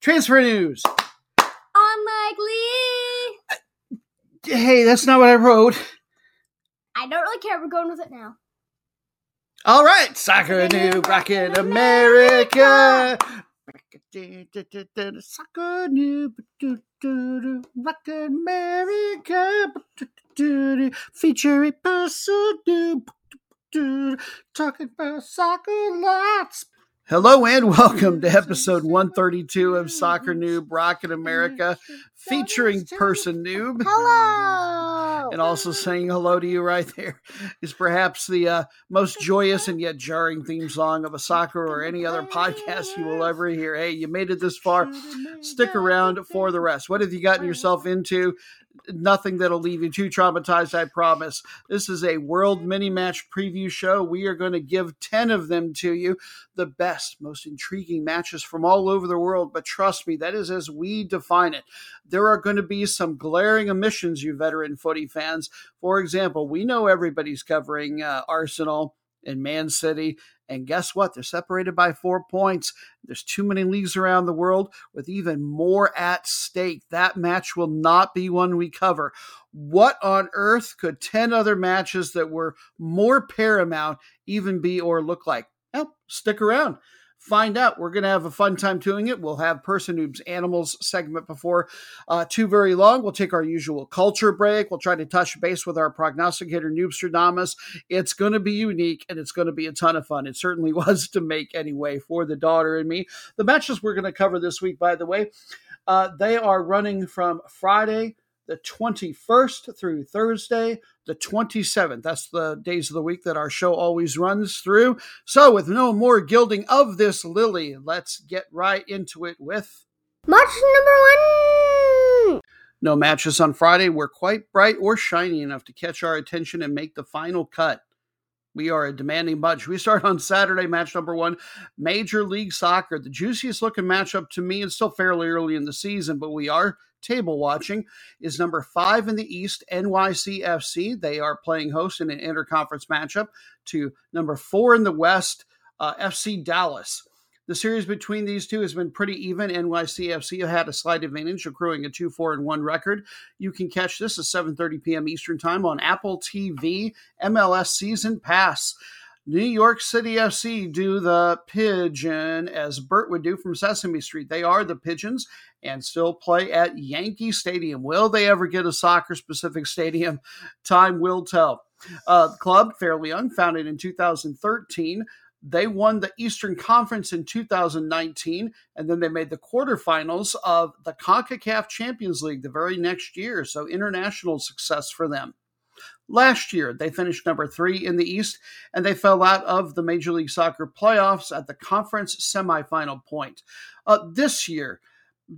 Transfer news. unlikely. Hey, that's not what I wrote. I don't really care. We're going with it now. All right, Soccer Noob Rockin' America. Soccer Noob Rockin' America. Featuring person noob. Talking about soccer lots. Hello and welcome to episode 132 of Soccer Noob Rockin' America, featuring Person Noob. Hello. And also saying hello to you right there is perhaps the uh, most joyous and yet jarring theme song of a soccer or any other podcast you will ever hear. Hey, you made it this far. Stick around for the rest. What have you gotten yourself into? Nothing that'll leave you too traumatized, I promise. This is a world mini match preview show. We are going to give 10 of them to you, the best, most intriguing matches from all over the world. But trust me, that is as we define it. There are going to be some glaring omissions, you veteran footy fans. For example, we know everybody's covering uh, Arsenal and Man City. And guess what? They're separated by four points. There's too many leagues around the world with even more at stake. That match will not be one we cover. What on earth could 10 other matches that were more paramount even be or look like? Well, stick around. Find out. We're going to have a fun time doing it. We'll have Person Noob's Animals segment before uh, too very long. We'll take our usual culture break. We'll try to touch base with our prognosticator, Noobstradamus. It's going to be unique and it's going to be a ton of fun. It certainly was to make anyway for the daughter and me. The matches we're going to cover this week, by the way, uh, they are running from Friday the 21st through Thursday, the 27th. That's the days of the week that our show always runs through. So, with no more gilding of this lily, let's get right into it with Match number one. no matches on Friday were quite bright or shiny enough to catch our attention and make the final cut. We are a demanding bunch. We start on Saturday, match number one, Major League Soccer. The juiciest looking matchup to me, it's still fairly early in the season, but we are table watching, is number five in the East, NYCFC. They are playing host in an interconference matchup to number four in the West, uh, FC Dallas. The series between these two has been pretty even. NYCFC had a slight advantage, accruing a 2 4 and 1 record. You can catch this at 7.30 p.m. Eastern Time on Apple TV, MLS Season Pass. New York City FC do the pigeon as Bert would do from Sesame Street. They are the pigeons and still play at Yankee Stadium. Will they ever get a soccer specific stadium? Time will tell. Uh, the club, fairly young, founded in 2013. They won the Eastern Conference in 2019, and then they made the quarterfinals of the CONCACAF Champions League the very next year. So, international success for them. Last year, they finished number three in the East, and they fell out of the Major League Soccer playoffs at the conference semifinal point. Uh, this year,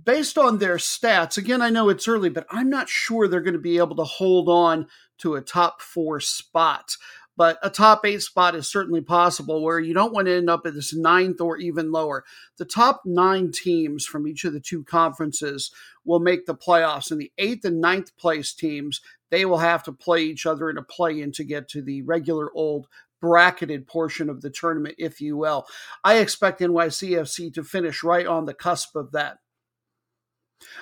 based on their stats, again, I know it's early, but I'm not sure they're going to be able to hold on to a top four spot. But a top eight spot is certainly possible where you don't want to end up at this ninth or even lower. The top nine teams from each of the two conferences will make the playoffs, and the eighth and ninth place teams they will have to play each other in a play in to get to the regular old bracketed portion of the tournament, if you will. I expect NYCFC to finish right on the cusp of that.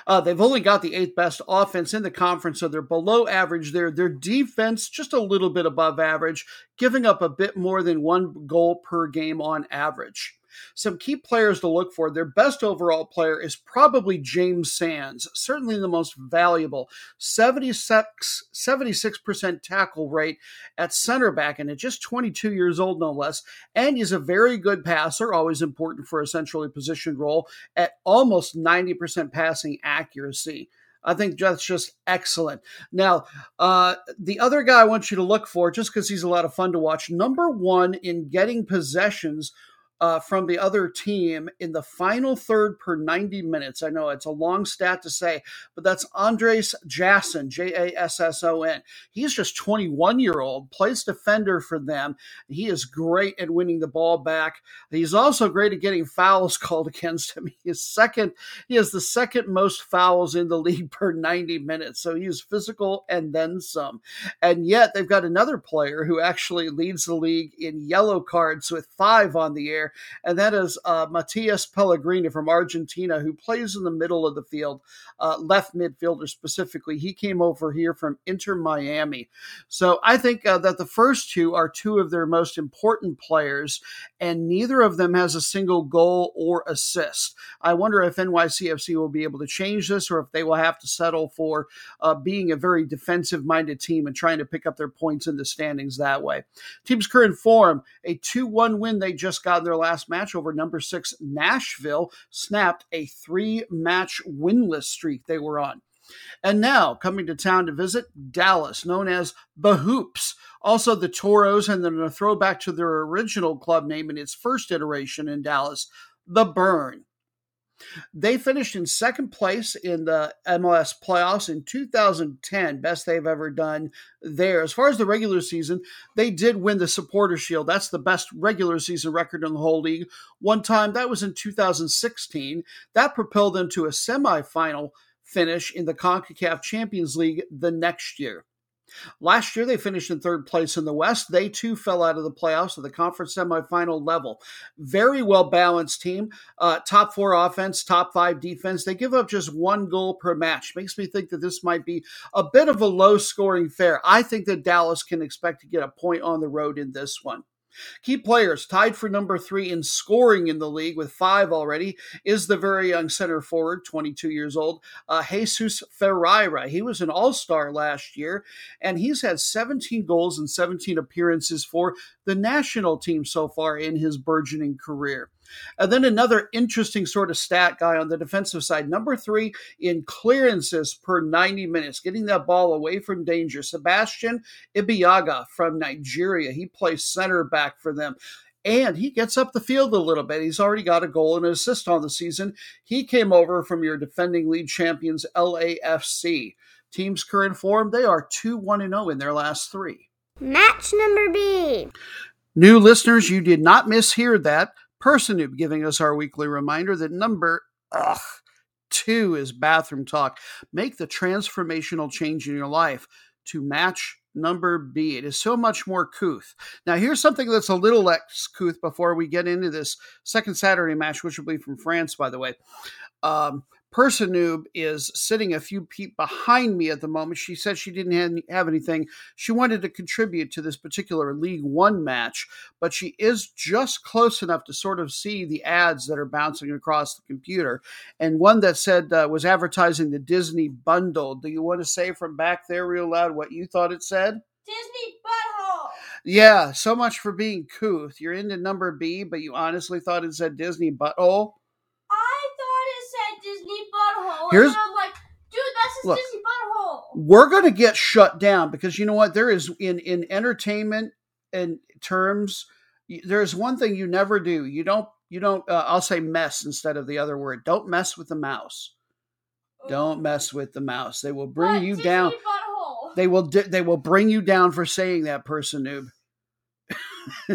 Uh, they've only got the eighth best offense in the conference, so they're below average there. Their defense, just a little bit above average, giving up a bit more than one goal per game on average. Some key players to look for. Their best overall player is probably James Sands, certainly the most valuable. 76, 76% tackle rate at center back, and at just 22 years old, no less. And he's a very good passer, always important for a centrally positioned role, at almost 90% passing accuracy. I think that's just excellent. Now, uh, the other guy I want you to look for, just because he's a lot of fun to watch, number one in getting possessions uh, from the other team in the final third per 90 minutes. I know it's a long stat to say, but that's Andres Jasson, J A S S O N. He's just 21 year old, plays defender for them. He is great at winning the ball back. He's also great at getting fouls called against him. He is second. He has the second most fouls in the league per 90 minutes. So he's physical and then some. And yet they've got another player who actually leads the league in yellow cards with five on the air and that is uh, Matias Pellegrini from Argentina, who plays in the middle of the field, uh, left midfielder specifically. He came over here from Inter Miami. So I think uh, that the first two are two of their most important players, and neither of them has a single goal or assist. I wonder if NYCFC will be able to change this or if they will have to settle for uh, being a very defensive minded team and trying to pick up their points in the standings that way. Team's current form a 2 1 win they just got in their last match over number six Nashville, snapped a three match winless streak they were on. And now coming to town to visit Dallas, known as the Hoops. Also the Toros, and then a throwback to their original club name in its first iteration in Dallas, the Burn. They finished in second place in the MLS playoffs in 2010, best they've ever done there. As far as the regular season, they did win the Supporter Shield. That's the best regular season record in the whole league. One time, that was in 2016. That propelled them to a semifinal finish in the CONCACAF Champions League the next year. Last year, they finished in third place in the West. They too fell out of the playoffs at the conference semifinal level. Very well balanced team. Uh, top four offense, top five defense. They give up just one goal per match. Makes me think that this might be a bit of a low scoring affair. I think that Dallas can expect to get a point on the road in this one. Key players tied for number three in scoring in the league with five already is the very young center forward, 22 years old, uh, Jesus Ferreira. He was an all star last year, and he's had 17 goals and 17 appearances for the national team so far in his burgeoning career. And then another interesting sort of stat guy on the defensive side, number three in clearances per 90 minutes, getting that ball away from danger. Sebastian Ibeagha from Nigeria. He plays center back for them and he gets up the field a little bit. He's already got a goal and an assist on the season. He came over from your defending league champions, LAFC. Team's current form, they are 2 1 0 in their last three. Match number B. New listeners, you did not mishear that. Person who's giving us our weekly reminder that number ugh, two is bathroom talk. Make the transformational change in your life to match number B. It is so much more couth. Now, here's something that's a little less couth before we get into this second Saturday match, which will be from France, by the way. Um, Personoob is sitting a few feet behind me at the moment. She said she didn't have anything. She wanted to contribute to this particular League One match, but she is just close enough to sort of see the ads that are bouncing across the computer. And one that said uh, was advertising the Disney bundle. Do you want to say from back there real loud what you thought it said? Disney butthole. Yeah, so much for being couth. You're into number B, but you honestly thought it said Disney butthole? Here's- I'm like, dude, that's Look. Disney butthole. we're going to get shut down because you know what? There is in in entertainment and terms there's one thing you never do. You don't you don't uh, i'll say mess instead of the other word. Don't mess with the mouse. Don't mess with the mouse. They will bring But you Disney down. Butthole. they will di- they will bring you down for saying that person noob. They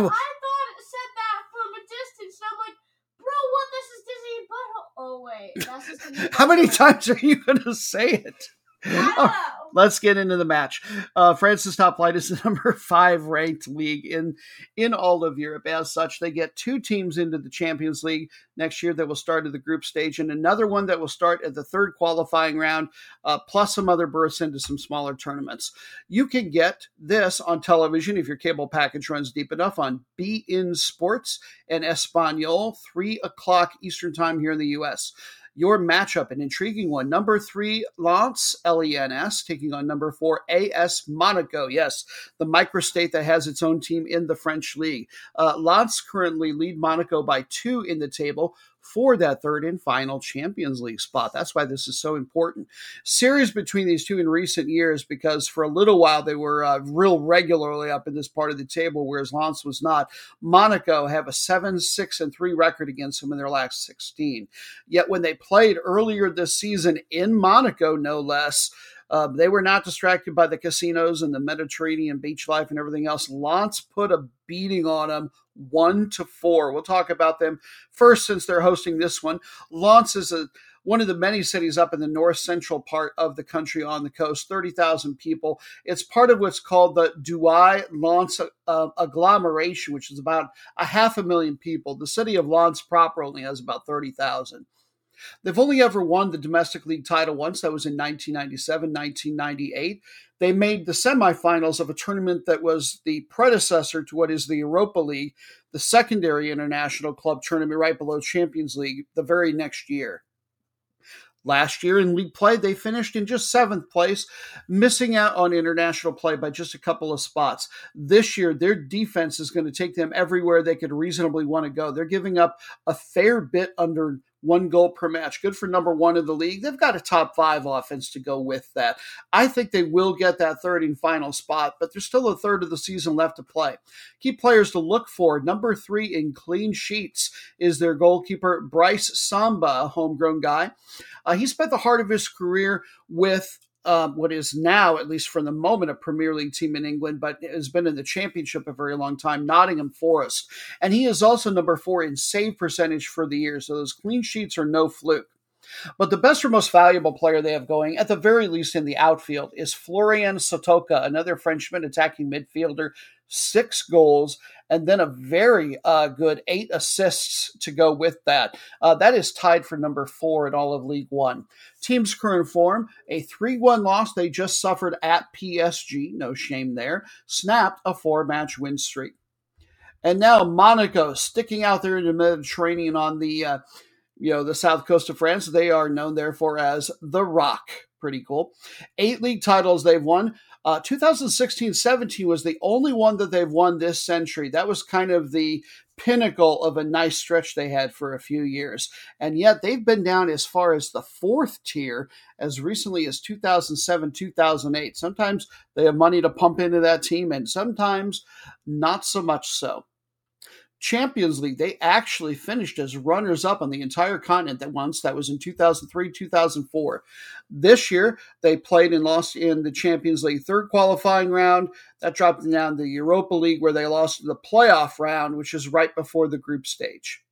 will, I thought it said that from a distance. And I'm like, bro, what? This is Disney butthole. Oh wait, that's just Disney how many times are you going to say it know. Let's get into the match. Uh, France's top flight is the number five ranked league in in all of Europe. As such, they get two teams into the Champions League next year that will start at the group stage, and another one that will start at the third qualifying round, uh, plus some other berths into some smaller tournaments. You can get this on television if your cable package runs deep enough on beIN Sports and Espanol, three o'clock Eastern time here in the U.S. Your matchup, an intriguing one. Number three, Lens, L E N S, taking on number four, AS Monaco. Yes, the microstate that has its own team in the French league. Uh, Lens currently lead Monaco by two in the table for that third and final Champions League spot. That's why this is so important. Series between these two in recent years, because for a little while they were uh, real regularly up in this part of the table, whereas Lens was not. Monaco have a 7 6 and 3 record against them in their last 16. Yet when they played earlier this season in Monaco, no less, uh, they were not distracted by the casinos and the Mediterranean beach life and everything else. Lens put a beating on them, one to four. We'll talk about them first since they're hosting this one. Lens is a one of the many cities up in the north central part of the country on the coast, 30,000 people. It's part of what's called the Douai Lens uh, agglomeration, which is about a half a million people. The city of Lens proper only has about 30,000. They've only ever won the domestic league title once. That was in 1997, 1998. They made the semifinals of a tournament that was the predecessor to what is the Europa League, the secondary international club tournament right below Champions League, the very next year. Last year in league play, they finished in just seventh place, missing out on international play by just a couple of spots. This year, their defense is going to take them everywhere they could reasonably want to go. They're giving up a fair bit under one goal per match. Good for number one in the league. They've got a top five offense to go with that. I think they will get that third and final spot, but there's still a third of the season left to play. Key players to look for number three in clean sheets is their goalkeeper, Brice Samba, a homegrown guy. Uh, he spent the heart of his career with um, what is now, at least for the moment, a Premier League team in England, but has been in the Championship a very long time, Nottingham Forest. And he is also number four in save percentage for the year. So those clean sheets are no fluke. But the best or most valuable player they have going, at the very least in the outfield, is Florian Sotoca, another Frenchman attacking midfielder, six goals, and then a very uh, good eight assists to go with that. Uh, that is tied for number four in all of League One. Team's current form a 3 1 loss they just suffered at PSG, no shame there, snapped a four match win streak. And now Monaco sticking out there in the Mediterranean on the. Uh, you know the south coast of France. They are known therefore as the Rock. Pretty cool. Eight league titles they've won. Uh, 2016-17 was the only one that they've won this century. That was kind of the pinnacle of a nice stretch they had for a few years. And yet they've been down as far as the fourth tier as recently as 2007, 2008. Sometimes they have money to pump into that team, and sometimes not so much so. Champions League, they actually finished as runners up on the entire continent that once. That was in 2003, 2004. This year, they played and lost in the Champions League third qualifying round. That dropped them down to the Europa League, where they lost in the playoff round, which is right before the group stage.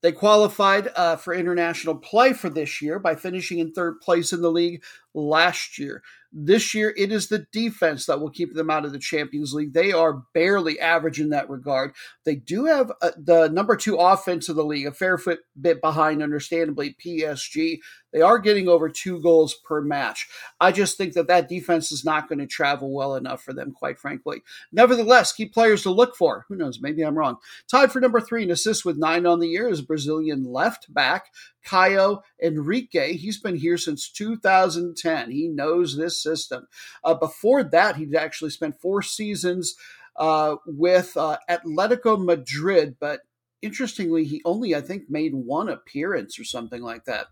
They qualified uh, for international play for this year by finishing in third place in the league last year. This year, it is the defense that will keep them out of the Champions League. They are barely average in that regard. They do have uh, the number two offense of the league, a fair bit behind, understandably, PSG. They are getting over two goals per match. I just think that that defense is not going to travel well enough for them, quite frankly. Nevertheless, key players to look for. Who knows? Maybe I'm wrong. Tied for number three in assists with nine on the year is Brazilian left back Caio Henrique. He's been here since 2010. He knows this system. Uh, before that, he'd actually spent four seasons uh, with uh, Atletico Madrid, but interestingly, he only, I think, made one appearance or something like that.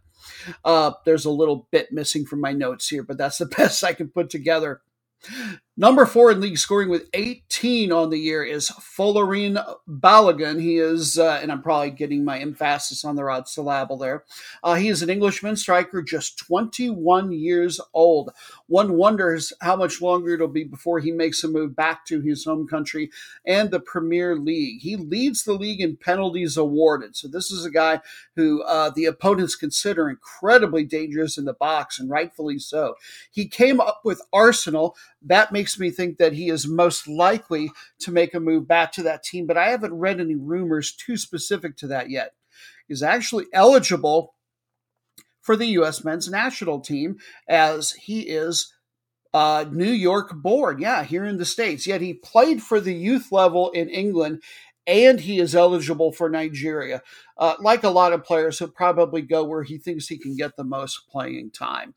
Uh, there's a little bit missing from my notes here, but that's the best I can put together. Number four in league scoring with 18 on the year is Folarin Balogun. He is, uh, and I'm probably getting my emphasis on the odd syllable there. Uh, he is an Englishman striker, just 21 years old. One wonders how much longer it'll be before he makes a move back to his home country and the Premier League. He leads the league in penalties awarded. So this is a guy who uh, the opponents consider incredibly dangerous in the box, and rightfully so. He came up with Arsenal. That makes me think that he is most likely to make a move back to that team, but I haven't read any rumors too specific to that yet. He's actually eligible for the U.S. men's national team as he is uh, New York born. Yeah, here in the States. Yet he played for the youth level in England and he is eligible for Nigeria. Uh, like a lot of players, he'll probably go where he thinks he can get the most playing time.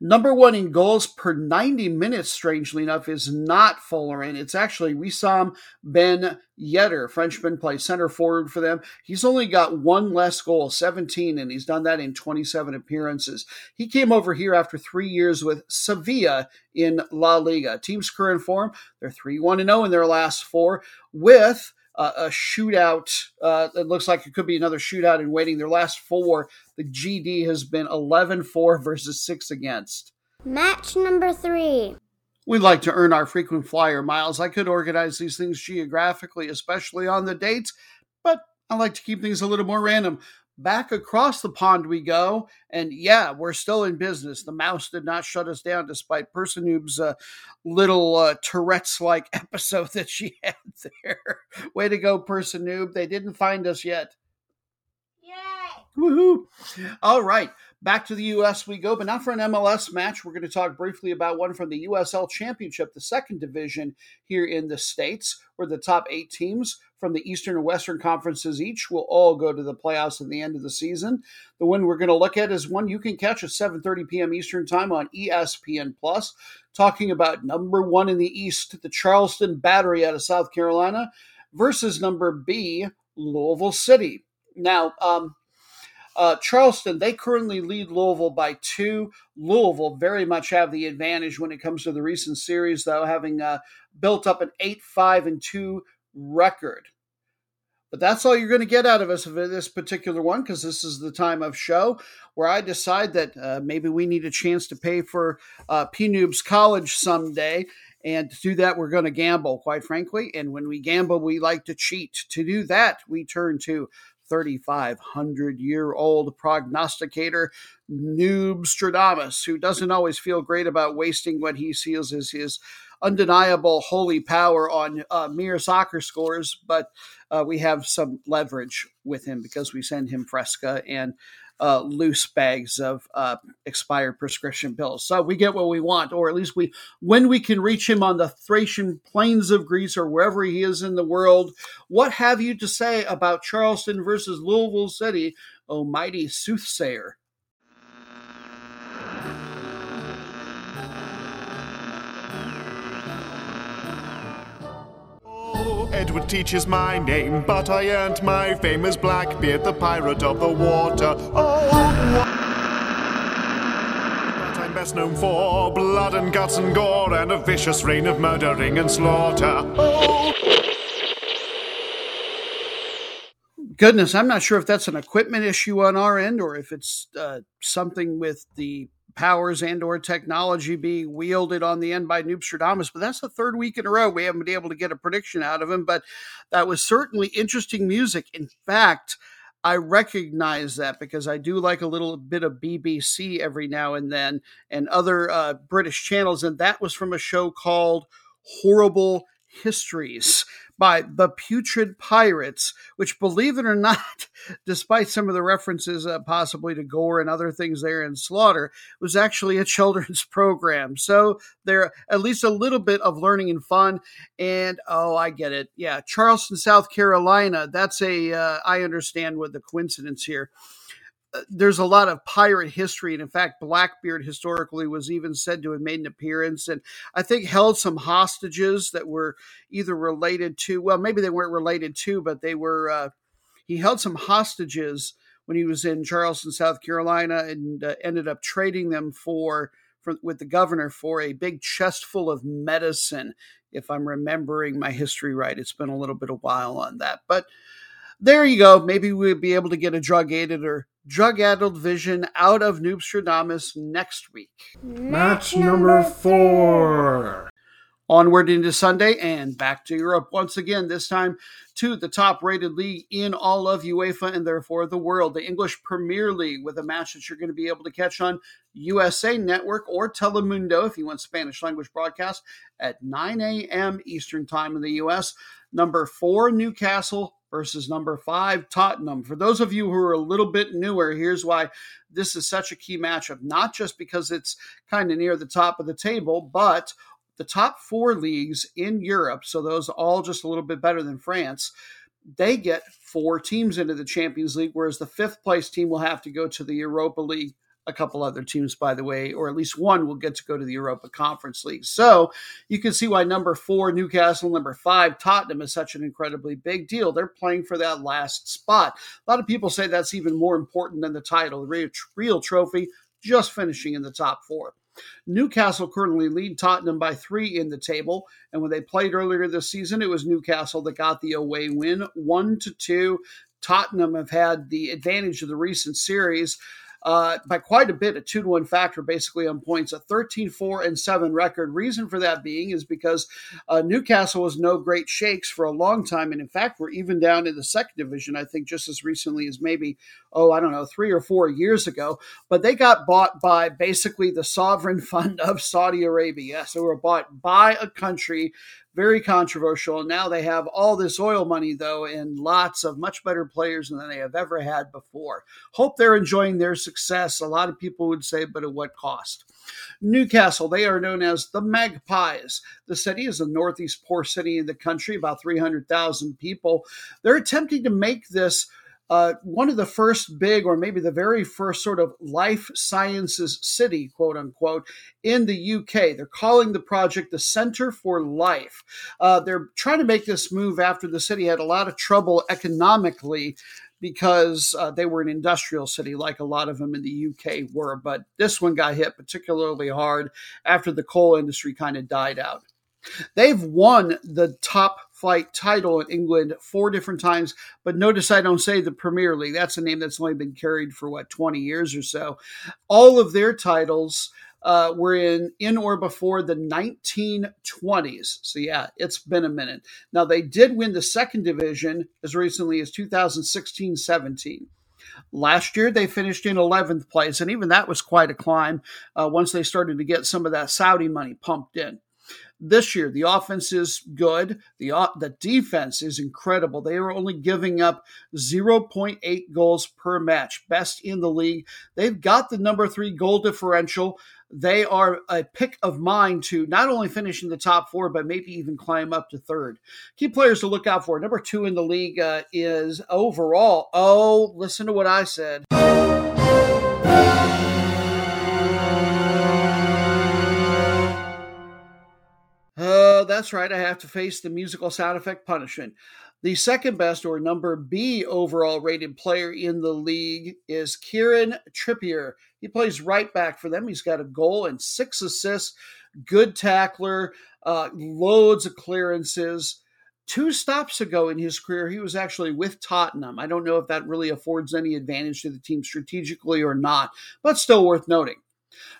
Number one in goals per 90 minutes, strangely enough, is not Folarin. It's actually Wissam Ben Yedder. Frenchman plays center forward for them. He's only got one less goal, 17, and he's done that in 27 appearances. He came over here after three years with Sevilla in La Liga. Team's current form, they're 3 1 0 in their last four, with uh, a shootout. Uh, it looks like it could be another shootout in waiting. Their last four, the GD has been 11 4 versus 6 against. Match number three. We'd like to earn our frequent flyer miles. I could organize these things geographically, especially on the dates, but I like to keep things a little more random. Back across the pond we go, and yeah, we're still in business. The mouse did not shut us down despite Personoob's uh, little uh, Tourette's like episode that she had there. Way to go, Personoob. They didn't find us yet. Yay! Woohoo! All right, back to the U.S. we go, but not for an MLS match. We're going to talk briefly about one from the USL Championship, the second division here in the States, where the top eight teams from the Eastern and Western conferences each will all go to the playoffs at the end of the season. The one we're going to look at is one you can catch at 7:30 p.m. Eastern Time on ESPN Plus, talking about number 1 in the East, the Charleston Battery out of South Carolina versus number B, Louisville City. Now, um, uh, Charleston, they currently lead Louisville by two. Louisville very much have the advantage when it comes to the recent series, though, having uh, built up an 8 5 and 2 record. But that's all you're going to get out of us for this particular one because this is the time of show where I decide that uh, maybe we need a chance to pay for uh, P Noob's college someday. And to do that, we're going to gamble, quite frankly. And when we gamble, we like to cheat. To do that, we turn to 3,500 year old prognosticator Noobstradamus, who doesn't always feel great about wasting what he sees as his undeniable holy power on uh, mere soccer scores, but uh, we have some leverage with him because we send him Fresca and uh, loose bags of uh, expired prescription pills. So we get what we want, or at least we, when we can reach him on the Thracian plains of Greece or wherever he is in the world. What have you to say about Charleston versus Louisville City, O mighty soothsayer? Edward teaches my name, but I earned my fame as Blackbeard, the pirate of the water. Oh, I'm best known for blood and guts and gore and a vicious reign of murdering and slaughter. Oh. Goodness, I'm not sure if that's an equipment issue on our end or if it's uh, something with the powers and or technology being wielded on the end by Noobstradamus. But that's the third week in a row we haven't been able to get a prediction out of him. But that was certainly interesting music. In fact, I recognize that because I do like a little bit of BBC every now and then and other uh, British channels. And that was from a show called Horrible Histories by the Putrid Pirates, which, believe it or not, despite some of the references uh, possibly to gore and other things there in Slaughter, was actually a children's program. So there at least a little bit of learning and fun. And oh, I get it. Yeah, Charleston, South Carolina. That's a. Uh, I understand what the coincidence here there's a lot of pirate history, and in fact, Blackbeard historically was even said to have made an appearance, and I think held some hostages that were either related to, well, maybe they weren't related to, but they were. Uh, he held some hostages when he was in Charleston, South Carolina, and uh, ended up trading them for, for with the governor for a big chest full of medicine. If I'm remembering my history right, it's been a little bit of while on that, but there you go. Maybe we'll be able to get a drug aided or drug addled vision out of Noobstradamus next week. Match number four. Onward into Sunday and back to Europe once again, this time to the top rated league in all of UEFA and therefore the world, the English Premier League, with a match that you're going to be able to catch on USA Network or Telemundo if you want Spanish language broadcast at 9 a.m. Eastern Time in the US. Number four, Newcastle versus number five, Tottenham. For those of you who are a little bit newer, here's why this is such a key matchup, not just because it's kind of near the top of the table, but the top four leagues in Europe, so those all just a little bit better than France, they get four teams into the Champions League, whereas the fifth place team will have to go to the Europa League a couple other teams, by the way, or at least one will get to go to the Europa Conference League. So you can see why number four, Newcastle, number five, Tottenham is such an incredibly big deal. They're playing for that last spot. A lot of people say that's even more important than the title, the real, trophy, just finishing in the top four. Newcastle currently lead Tottenham by three in the table, and when they played earlier this season, it was Newcastle that got the away win, one to two. Tottenham have had the advantage of the recent series uh, by quite a bit, a two to one factor basically on points, a 13 4 and 7 record. Reason for that being is because uh, Newcastle was no great shakes for a long time. And in fact, we're even down in the second division, I think just as recently as maybe, oh, I don't know, three or four years ago. But they got bought by basically the sovereign fund of Saudi Arabia. So we were bought by a country very controversial. Now they have all this oil money, though, and lots of much better players than they have ever had before. Hope they're enjoying their success. A lot of people would say, but at what cost? Newcastle, they are known as the Magpies. The city is the northeast poor city in the country, about 300,000 people. They're attempting to make this uh, one of the first big, or maybe the very first sort of life sciences city, quote unquote, in the UK. They're calling the project the Center for Life. Uh, they're trying to make this move after the city had a lot of trouble economically because uh, they were an industrial city, like a lot of them in the UK were. But this one got hit particularly hard after the coal industry kind of died out. They've won the top flight title in England four different times, but notice I don't say the Premier League. That's a name that's only been carried for what, 20 years or so. All of their titles uh, were in in or before the 1920s. So yeah, it's been a minute. Now they did win the second division as recently as 2016-17. Last year, they finished in 11th place, and even that was quite a climb uh, once they started to get some of that Saudi money pumped in. This year, the offense is good. The, the defense is incredible. They are only giving up 0.8 goals per match, best in the league. They've got the number three goal differential. They are a pick of mine to not only finish in the top four, but maybe even climb up to third. Key players to look out for. Number two in the league uh, is overall. Oh, listen to what I said. That's right. I have to face the musical sound effect punishment. The second best or number B overall rated player in the league is Kieran Trippier. He plays right back for them. He's got a goal and six assists, good tackler, uh, loads of clearances. Two stops ago in his career, he was actually with Tottenham. I don't know if that really affords any advantage to the team strategically or not, but still worth noting.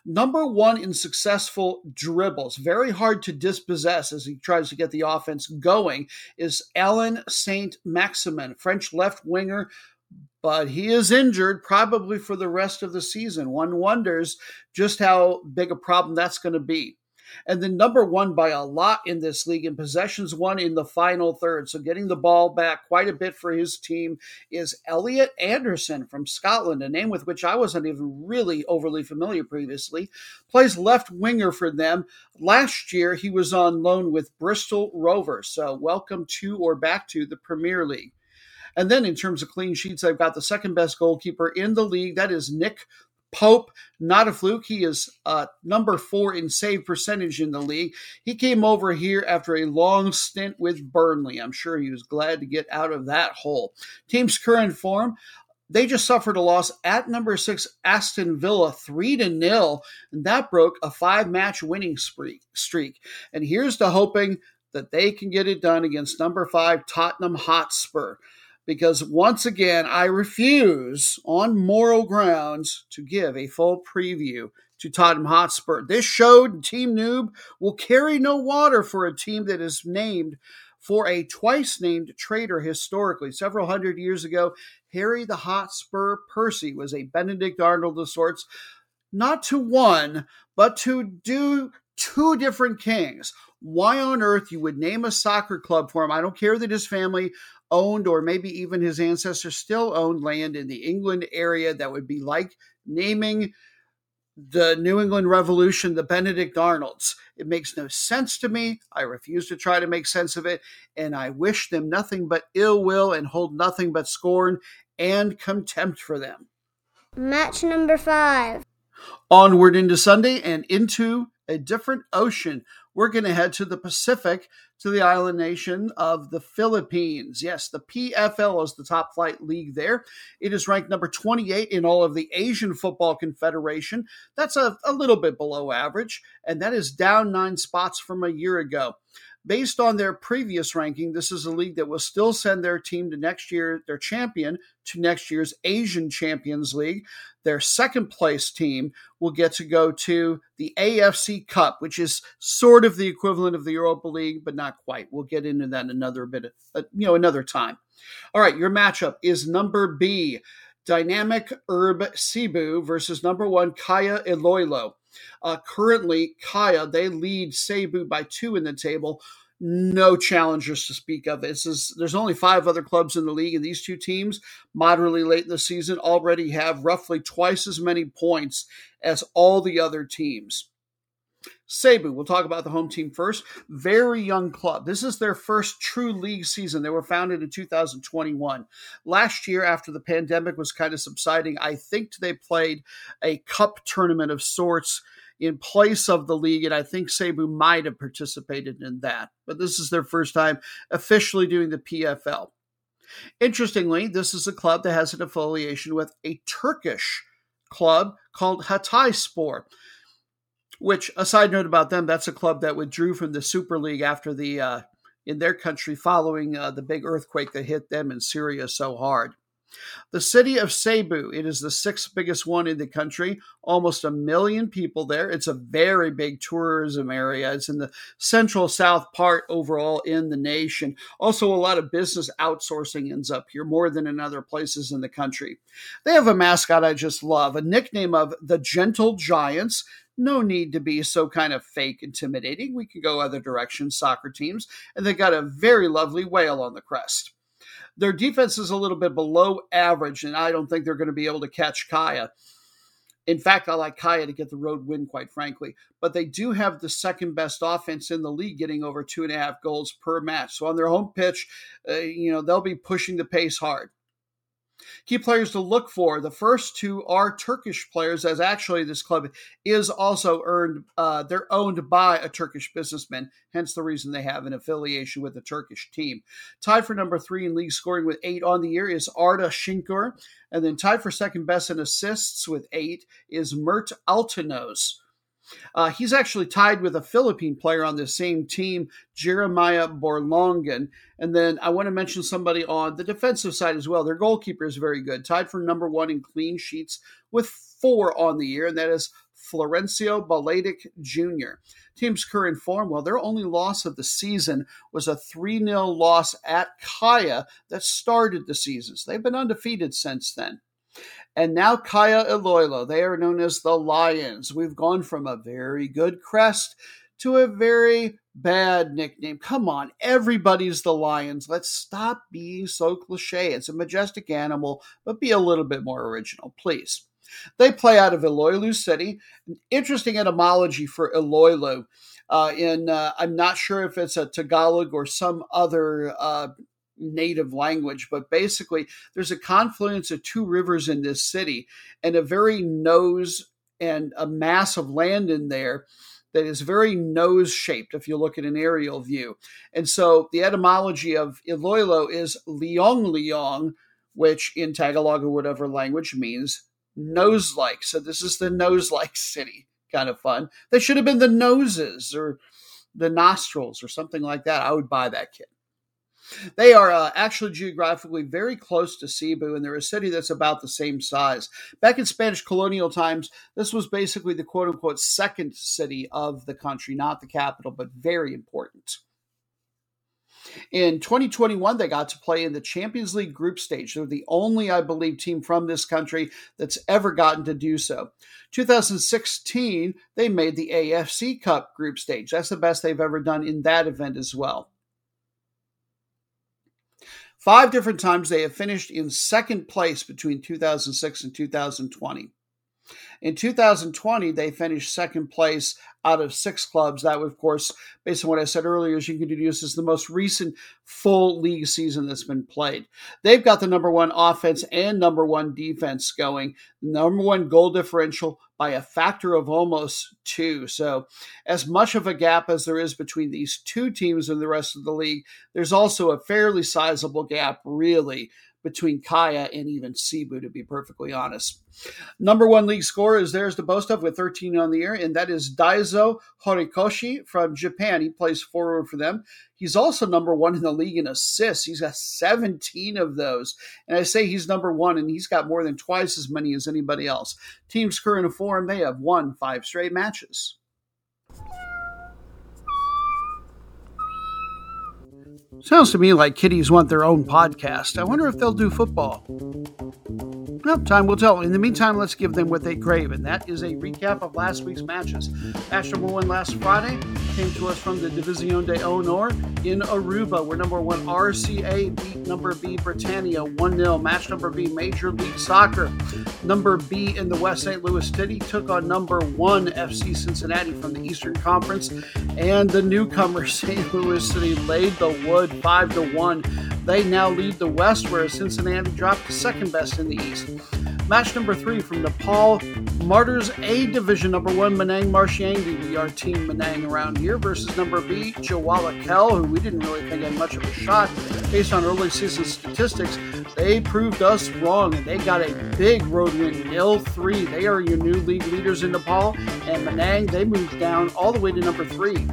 Number one in successful dribbles, very hard to dispossess as he tries to get the offense going, is Allan Saint Maximin, French left winger. But he is injured probably for the rest of the season. One wonders just how big a problem that's going to be and then number one by a lot in this league in possessions won in the final third. So getting the ball back quite a bit for his team is Elliot Anderson from Scotland, a name with which I wasn't even really overly familiar previously. Plays left winger for them. Last year he was on loan with Bristol Rovers. So welcome to or back to the Premier League. And then in terms of clean sheets, I've got the second best goalkeeper in the league. That is Nick Pope, not a fluke. He is uh, number four in save percentage in the league. He came over here after a long stint with Burnley. I'm sure he was glad to get out of that hole. Team's current form. They just suffered a loss at number six Aston Villa, three to nil, and that broke a five-match winning streak. And here's to hoping that they can get it done against number five Tottenham Hotspur because once again, I refuse on moral grounds to give a full preview to Tottenham Hotspur. This showed Team Noob will carry no water for a team that is named for a twice named traitor historically. Several hundred years ago, Harry the Hotspur Percy was a Benedict Arnold of sorts, not to one, but to do two different kings. Why on earth you would name a soccer club for him? I don't care that his family owned, or maybe even his ancestors still owned land in the England area that would be like naming the New England Revolution, the Benedict Arnolds. It makes no sense to me. I refuse to try to make sense of it, and I wish them nothing but ill will and hold nothing but scorn and contempt for them. Match number five. Onward into Sunday and into a different ocean. We're going to head to the Pacific to the island nation of the Philippines. Yes, the PFL is the top flight league there. It is ranked number 28 in all of the Asian Football Confederation. That's a, a little bit below average, and that is down nine spots from a year ago. Based on their previous ranking, this is a league that will still send their team to next year, their champion, to next year's Asian Champions League. Their second place team will get to go to the AFC Cup, which is sort of the equivalent of the Europa League, but not quite. We'll get into that another bit, of, uh, you know, another time. All right, your matchup is number B, Dynamic Herb Cebu versus number one Kaya Iloilo. Uh, currently, Kaya they lead Cebu by two in the table. No challengers to speak of. This is there's only five other clubs in the league, and these two teams, moderately late in the season, already have roughly twice as many points as all the other teams. Cebu, we'll talk about the home team first. Very young club. This is their first true league season. They were founded in 2021. Last year, after the pandemic was kind of subsiding, I think they played a cup tournament of sorts in place of the league, and I think Cebu might have participated in that. But this is their first time officially doing the PFL. Interestingly, this is a club that has an affiliation with a Turkish club called Hatayspor which a side note about them, that's a club that withdrew from the Super League after the uh, in their country following uh, the big earthquake that hit them in Syria so hard. The city of Cebu, it is the sixth biggest one in the country, almost a million people there. It's a very big tourism area. It's in the central south part overall in the nation. Also, a lot of business outsourcing ends up here more than in other places in the country. They have a mascot I just love, a nickname of the Gentle Giants, no need to be so kind of fake intimidating. We can go other directions, soccer teams, and they got a very lovely whale on the crest. Their defense is a little bit below average, and I don't think they're going to be able to catch Kaya. In fact, I like Kaya to get the road win, quite frankly. But they do have the second best offense in the league, getting over two and a half goals per match. So on their home pitch, uh, you know, they'll be pushing the pace hard. Key players to look for. The first two are Turkish players, as actually this club is also earned. Uh, they're owned by a Turkish businessman, hence the reason they have an affiliation with the Turkish team. Tied for number three in league scoring with eight on the year is Arda Shinkur, and then tied for second best in assists with eight is Mert Altanos. Uh, he's actually tied with a Philippine player on the same team, Jeremiah Borlongan. And then I want to mention somebody on the defensive side as well. Their goalkeeper is very good, tied for number one in clean sheets with four on the year, and that is Florencio Baladic Jr. Team's current form, well, their only loss of the season was a 3 0 loss at Kaya that started the season. So they've been undefeated since then. And now Kaya Iloilo, they are known as the Lions. We've gone from a very good crest to a very bad nickname. Come on, everybody's the Lions. Let's stop being so cliche. It's a majestic animal, but be a little bit more original, please. They play out of Iloilo City. Interesting etymology for Iloilo. Uh, in uh, I'm not sure if it's a Tagalog or some other uh, native language, but basically there's a confluence of two rivers in this city and a very nose and a mass of land in there that is very nose shaped if you look at an aerial view. And so the etymology of Iloilo is Leong Leong, which in Tagalog or whatever language means nose like. So this is the nose like city. Kind of fun. They should have been the noses or the nostrils or something like that. I would buy that kit. They are uh, actually geographically very close to Cebu, and they're a city that's about the same size. Back in Spanish colonial times, this was basically the quote unquote second city of the country, not the capital, but very important. In 2021, they got to play in the Champions League group stage. They're the only, I believe, team from this country that's ever gotten to do so. 2016, they made the AFC Cup group stage. That's the best they've ever done in that event as well. Five different times they have finished in second place between 2006 and 2020. In 2020, they finished second place out of six clubs. That, of course, based on what I said earlier, is you can deduce is the most recent full league season that's been played. They've got the number one offense and number one defense going, number one goal differential by a factor of almost two. So, as much of a gap as there is between these two teams and the rest of the league, there's also a fairly sizable gap, really, between Kaya and even Cebu, to be perfectly honest. Number one league scorer is theirs to boast of with 13 on the year, and that is Daizo Horikoshi from Japan. He plays forward for them. He's also number one in the league in assists. He's got 17 of those. And I say he's number one, and he's got more than twice as many as anybody else. Team's current form, they have won five straight matches. Sounds to me like kitties want their own podcast. I wonder if they'll do football. Well, time will tell. In the meantime, let's give them what they crave, and that is a recap of last week's matches. Match number one last Friday came to us from the División de Honor in Aruba, where number one RCA beat number B Britannia 1 0. Match number B Major League Soccer. Number B in the West St. Louis City took on number one FC Cincinnati from the Eastern Conference, and the newcomer St. Louis City laid the wood 5 to 1. They now lead the West, whereas Cincinnati dropped to second best in the East. Match number three from Nepal, Martyrs A Division number one, Manang Marshyangdi, the our team Manang around here, versus number B, Jawalakhel, who we didn't really think had much of a shot based on early season statistics. They proved us wrong and they got a big road win, nil 3. They are your new league leaders in Nepal, and Manang, they moved down all the way to number three.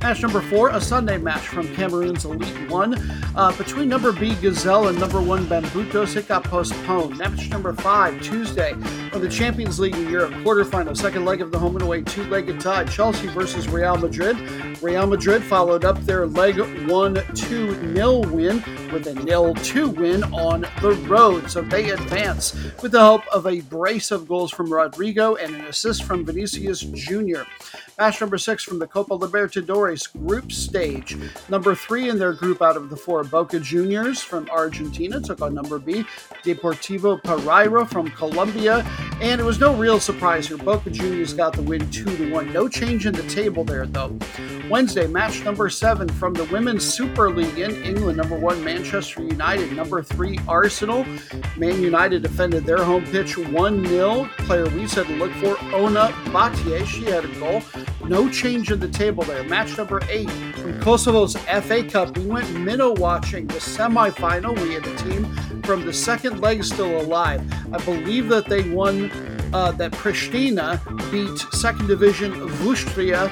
Match number four, a Sunday match from Cameroon's Elite One uh, between number B Gazelle and number one Bambutos. It got postponed. Match number five, Tuesday, of the Champions League in Europe quarterfinal, second leg of the home and away two-legged tie. Chelsea versus Real Madrid. Real Madrid followed up their leg one two nil win with a nil two win on the road, so they advance with the help of a brace of goals from Rodrygo and an assist from Vinicius Jr. Match number six from the Copa Libertadores group stage. Number three in their group out of the four, Boca Juniors from Argentina took on number B, Deportivo Pereira from Colombia. And it was no real surprise here. Boca Juniors got the win 2 to 1. No change in the table there, though. Wednesday, match number seven from the Women's Super League in England. Number one, Manchester United. Number three, Arsenal. Man United defended their home pitch 1 0. Player we said to look for, Ona Batlle. She had a goal. No change in the table there. Match number eight from Kosovo's FA Cup. We went minnow watching the semifinal. We had a team from the second leg still alive. I believe that they won, uh, that Pristina beat second division Vushtrria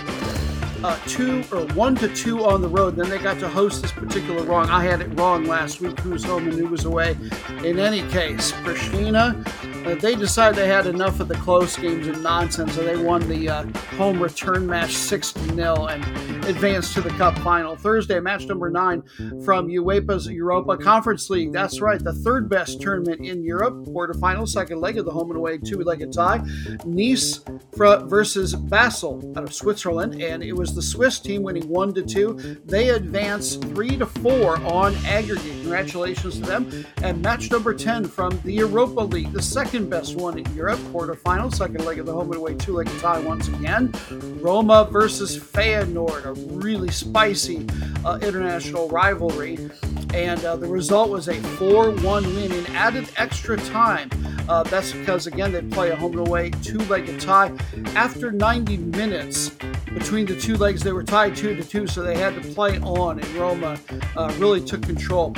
uh, two or one to two on the road. Then they got to host this particular wrong. I had it wrong last week. Who was home and who was away? In any case, Pristina, uh, they decided they had enough of the close games and nonsense, so they won the uh, home return match 6 0 and advanced to the Cup final. Thursday, match number nine from UEFA's Europa Conference League. That's right, the third best tournament in Europe. Quarterfinal, second leg of the home and away two-legged tie. Nice versus Basel out of Switzerland, and it was the Swiss team winning one to two. They advanced three to four on aggregate. Congratulations to them. And match number ten from the Europa League, the second best one in Europe. Quarterfinal, second leg of the home and away two-legged tie once again. Roma versus Feyenoord, a really spicy uh, international rivalry. And uh, the result was a 4 1 win in added extra time. Uh, that's because, again, they play a home and away two legged tie. After 90 minutes between the two legs, they were tied 2 to 2, so they had to play on, and Roma uh, really took control.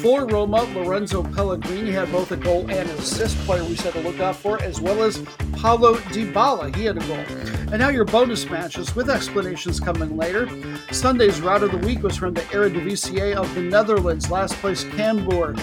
For Roma, Lorenzo Pellegrini had both a goal and an assist player we said to look out for, as well as Paulo Dybala. He had a goal. And now your bonus matches with explanations coming later. Sunday's route of the week was from the Eredivisie of the Netherlands. Last place Cambuur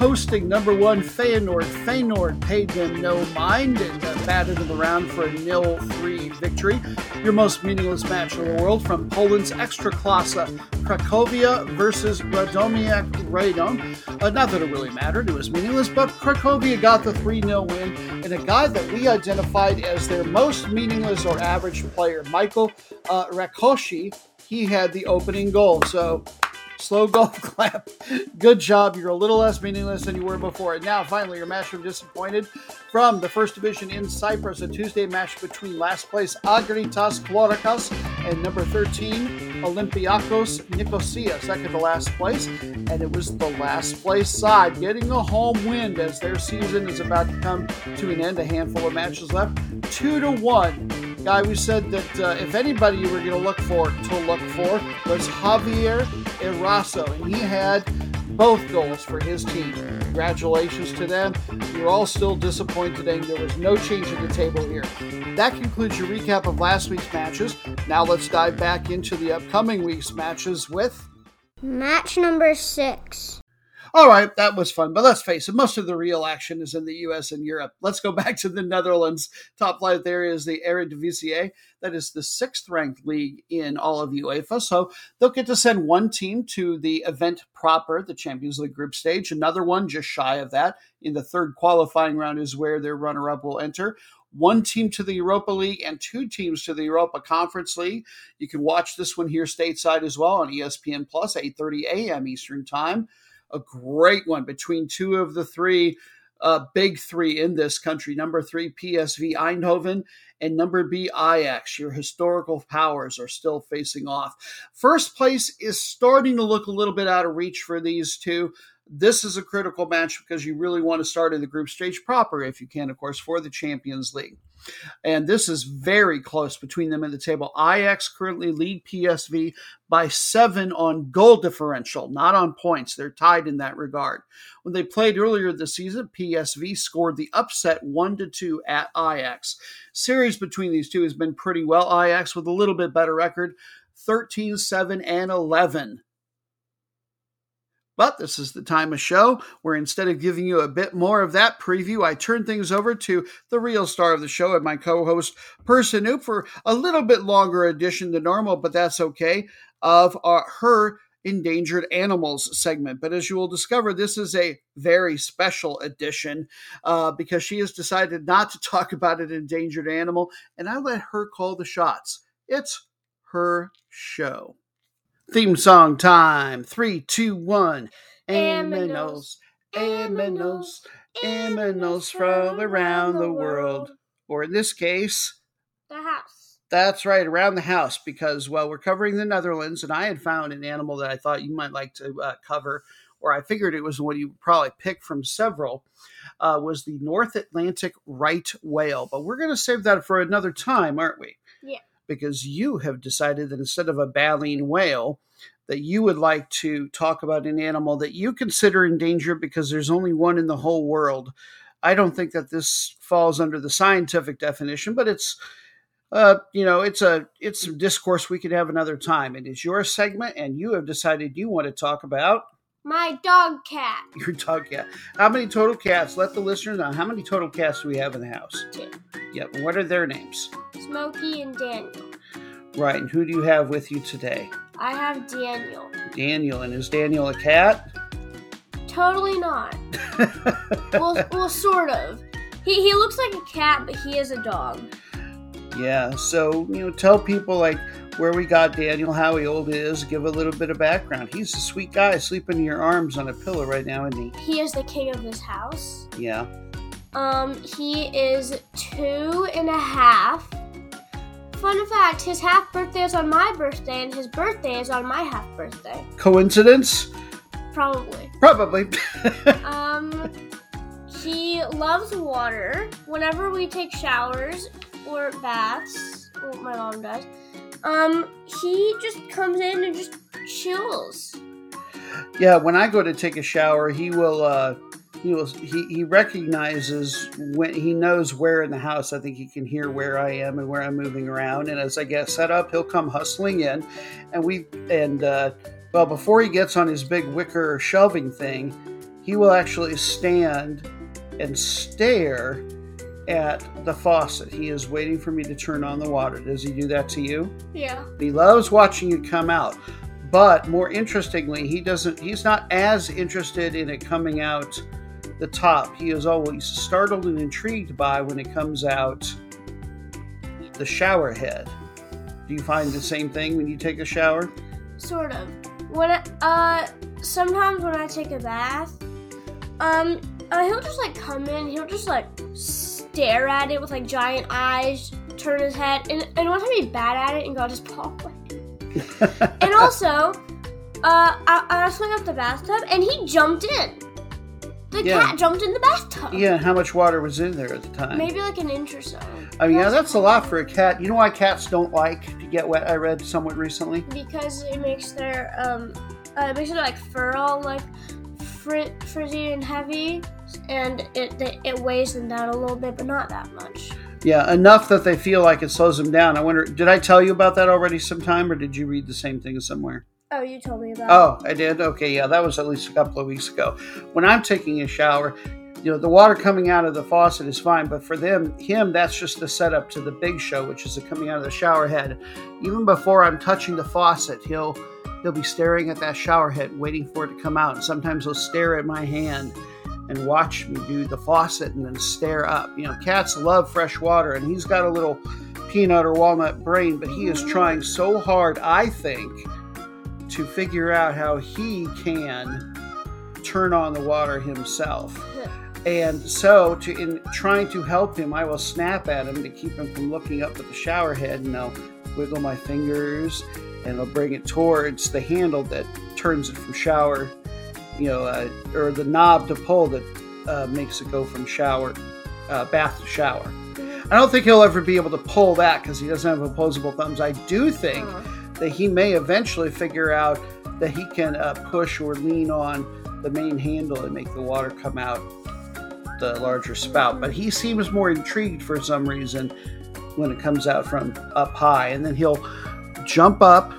hosting number one Feyenoord. Feyenoord paid them no mind and uh, batted them around for a nil 3 victory. Your most meaningless match in the world from Poland's Ekstraklasa, Cracovia versus Radomiak Radom. Uh, not that it really mattered, it was meaningless, but Cracovia got the 3 0 win, and a guy that we identified as their most meaningless or average player, Michael uh, Rakoczy, he had the opening goal. So Slow golf clap. Good job. You're a little less meaningless than you were before. And now, finally, your match from disappointed from the first division in Cyprus. A Tuesday match between last place Akritas Chlorakas and number 13 Olympiakos Nicosia, second to last place. And it was the last place side getting a home win as their season is about to come to an end. A handful of matches left. Two to one guy we said that uh, if anybody you were going to look for to look for was Javier And he had both goals for his team. Congratulations to them. You're all still disappointed, and there was no change in the table here. That concludes your recap of last week's matches. Now let's dive back into the upcoming week's matches with. Match number six. All right, that was fun, but let's face it, most of the real action is in the US and Europe. Let's go back to the Netherlands. Top flight there is the Eredivisie. That is the sixth ranked league in all of UEFA. So they'll get to send one team to the event proper, the Champions League group stage. Another one just shy of that in the third qualifying round is where their runner up will enter one team to the Europa League and two teams to the Europa Conference League. You can watch this one here stateside as well on ESPN Plus, 8:30 a.m. Eastern Time a great one between two of the three uh, big three in this country. Number three, PSV Eindhoven, and number B, Ajax. Your historical powers are still facing off. First place is starting to look a little bit out of reach for these two. This is a critical match because you really want to start in the group stage proper, if you can, of course, for the Champions League. And this is very close between them in the table. Ajax currently lead PSV by seven on goal differential, not on points. They're tied in that regard. When they played earlier this season, PSV scored the upset 1 to 2 at Ajax. Series between these two has been pretty well. Ajax with a little bit better record 13 7 and 11 but this is the time of show where instead of giving you a bit more of that preview, I turn things over to the real star of the show and my co host, Personoob, for a little bit longer edition than normal, but that's okay, of uh, her endangered animals segment. But as you will discover, this is a very special edition uh, because she has decided not to talk about an endangered animal, and I let her call the shots. It's her show. Theme song time. Three, two, one. Aminals, aminals, aminals from around the world. Or in this case, The house. that's right, around the house, because, well, we're covering the Netherlands, and I had found an animal that I thought you might like to uh, cover, or I figured it was one you would probably pick from several, uh, was the North Atlantic right whale. But we're going to save that for another time, aren't we? Yeah. Because you have decided that instead of a baleen whale, that you would like to talk about an animal that you consider endangered because there's only one in the whole world. I don't think that this falls under the scientific definition, but it's uh, you know, it's a it's some discourse we could have another time. It is your segment, and you have decided you want to talk about My dog cat. your dog cat. How many total cats? Let the listeners know how many total cats do we have in the house. Two. Yep. What are their names? Smokey and Daniel. Right. And who do you have with you today? I have Daniel. Daniel. And is Daniel a cat? Totally not. well, well, sort of. He, he looks like a cat, but he is a dog. Yeah, so you know, tell people like where we got Daniel, how he old is, give a little bit of background. He's a sweet guy, sleeping in your arms on a pillow right now, isn't He He is the king of this house. Yeah. Um, he is two and a half. Fun fact: his half birthday is on my birthday, and his birthday is on my half birthday. Coincidence? Probably. Probably. Um, he loves water. Whenever we take showers or baths, well, my mom does. Um, he just comes in and just chills. yeah, when I go to take a shower, he will uh he will he, he recognizes when he knows where in the house I think he can hear where I am and where I'm moving around and as I get set up he'll come hustling in and we and uh well before he gets on his big wicker shelving thing he will actually stand and stare at the faucet he is waiting for me to turn on the water does he do that to you Yeah. he loves watching you come out. But more interestingly, he doesn't he's not as interested in it coming out the top. He is always startled and intrigued by when it comes out the shower head. Do you find the same thing when you take a shower? Sort of. when I, uh sometimes when I take a bath, um uh, he'll just like come in, he'll just like stare at it with like giant eyes, turn his head, and, and one time he's bad at it and go just paw and also, uh, I, I filling up the bathtub and he jumped in. The Yeah. cat jumped in the bathtub. Yeah, how much water was in there at the time? Maybe like an inch or so. I mean, yeah, that's a lot for a cat. You know why cats don't like to get wet? I read somewhat recently. because it makes their um uh, it makes their like fur all like fri- frizzy and heavy and it it weighs them down a little bit but not that much Yeah, enough that they feel like it slows them down. I wonder, did I tell you about that already sometime, or did you read the same thing somewhere? oh you told me about Oh, I did. Okay, yeah, that was at least a couple of weeks ago. When I'm taking a shower, you know, the water coming out of the faucet is fine, but for them, him, that's just the setup to the big show, which is the coming out of the shower head. Even before I'm touching the faucet, he'll he'll be staring at that shower head, waiting for it to come out. And sometimes he'll stare at my hand and watch me do the faucet and then stare up. You know, cats love fresh water, and he's got a little peanut or walnut brain, but he is trying so hard, I think, to figure out how he can turn on the water himself. And so, to in trying to help him, I will snap at him to keep him from looking up at the shower head, and I'll wiggle my fingers, and I'll bring it towards the handle that turns it from shower, you know, uh, or the knob to pull that uh, makes it go from shower, uh, bath to shower. I don't think he'll ever be able to pull that because he doesn't have opposable thumbs. I do think that he may eventually figure out that he can uh, push or lean on the main handle and make the water come out the larger spout. But he seems more intrigued for some reason when it comes out from up high. And then he'll jump up,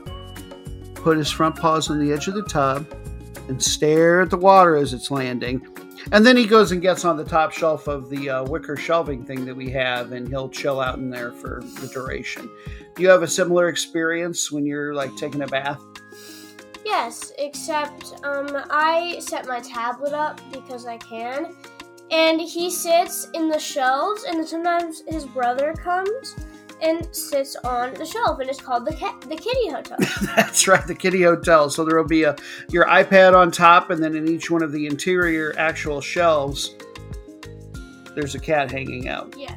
put his front paws on the edge of the tub, and stare at the water as it's landing. And then he goes and gets on the top shelf of the uh, wicker shelving thing that we have, and he'll chill out in there for the duration. Do you have a similar experience when you're like taking a bath? yes except um i set my tablet up because i can and he sits in the shelves and sometimes his brother comes and sits on the shelf and it's called the the kitty hotel That's right, the kitty hotel. So there will be a your iPad on top, and then in each one of the interior actual shelves, there's a cat hanging out. yeah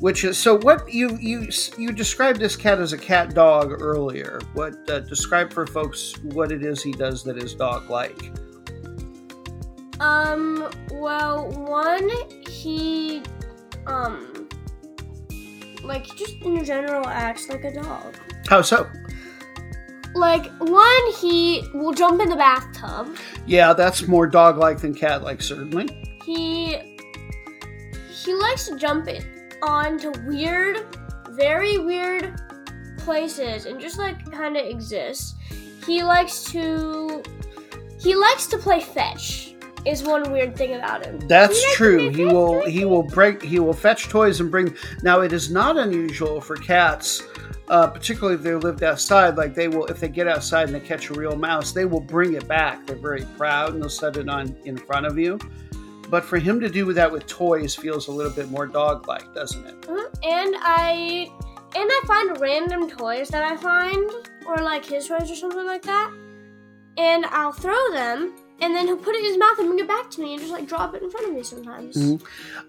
Which is so. What you you you described this cat as a cat dog earlier. What uh, describe for folks what it is he does that is dog like? Um, well, one, he, um, like, just in general acts like a dog. How so? Like, one, he will jump in the bathtub. Yeah, that's more dog like than cat like, certainly. He, he likes to jump in onto weird, very weird places and just, like, kind of exists. He likes to, he likes to play fetch, is one weird thing about him. That's He true. He will he will break he will fetch toys and bring. Now it is not unusual for cats, uh, particularly if they lived outside. Like they will, if they get outside and they catch a real mouse, they will bring it back. They're very proud and they'll set it on in front of you. But for him to do that with toys feels a little bit more dog-like, doesn't it? Mhm. And I and I find random toys that I find, or like his toys or something like that, and I'll throw them, and then he'll put it in his mouth and bring it back to me and just like drop it in front of me sometimes. Mhm.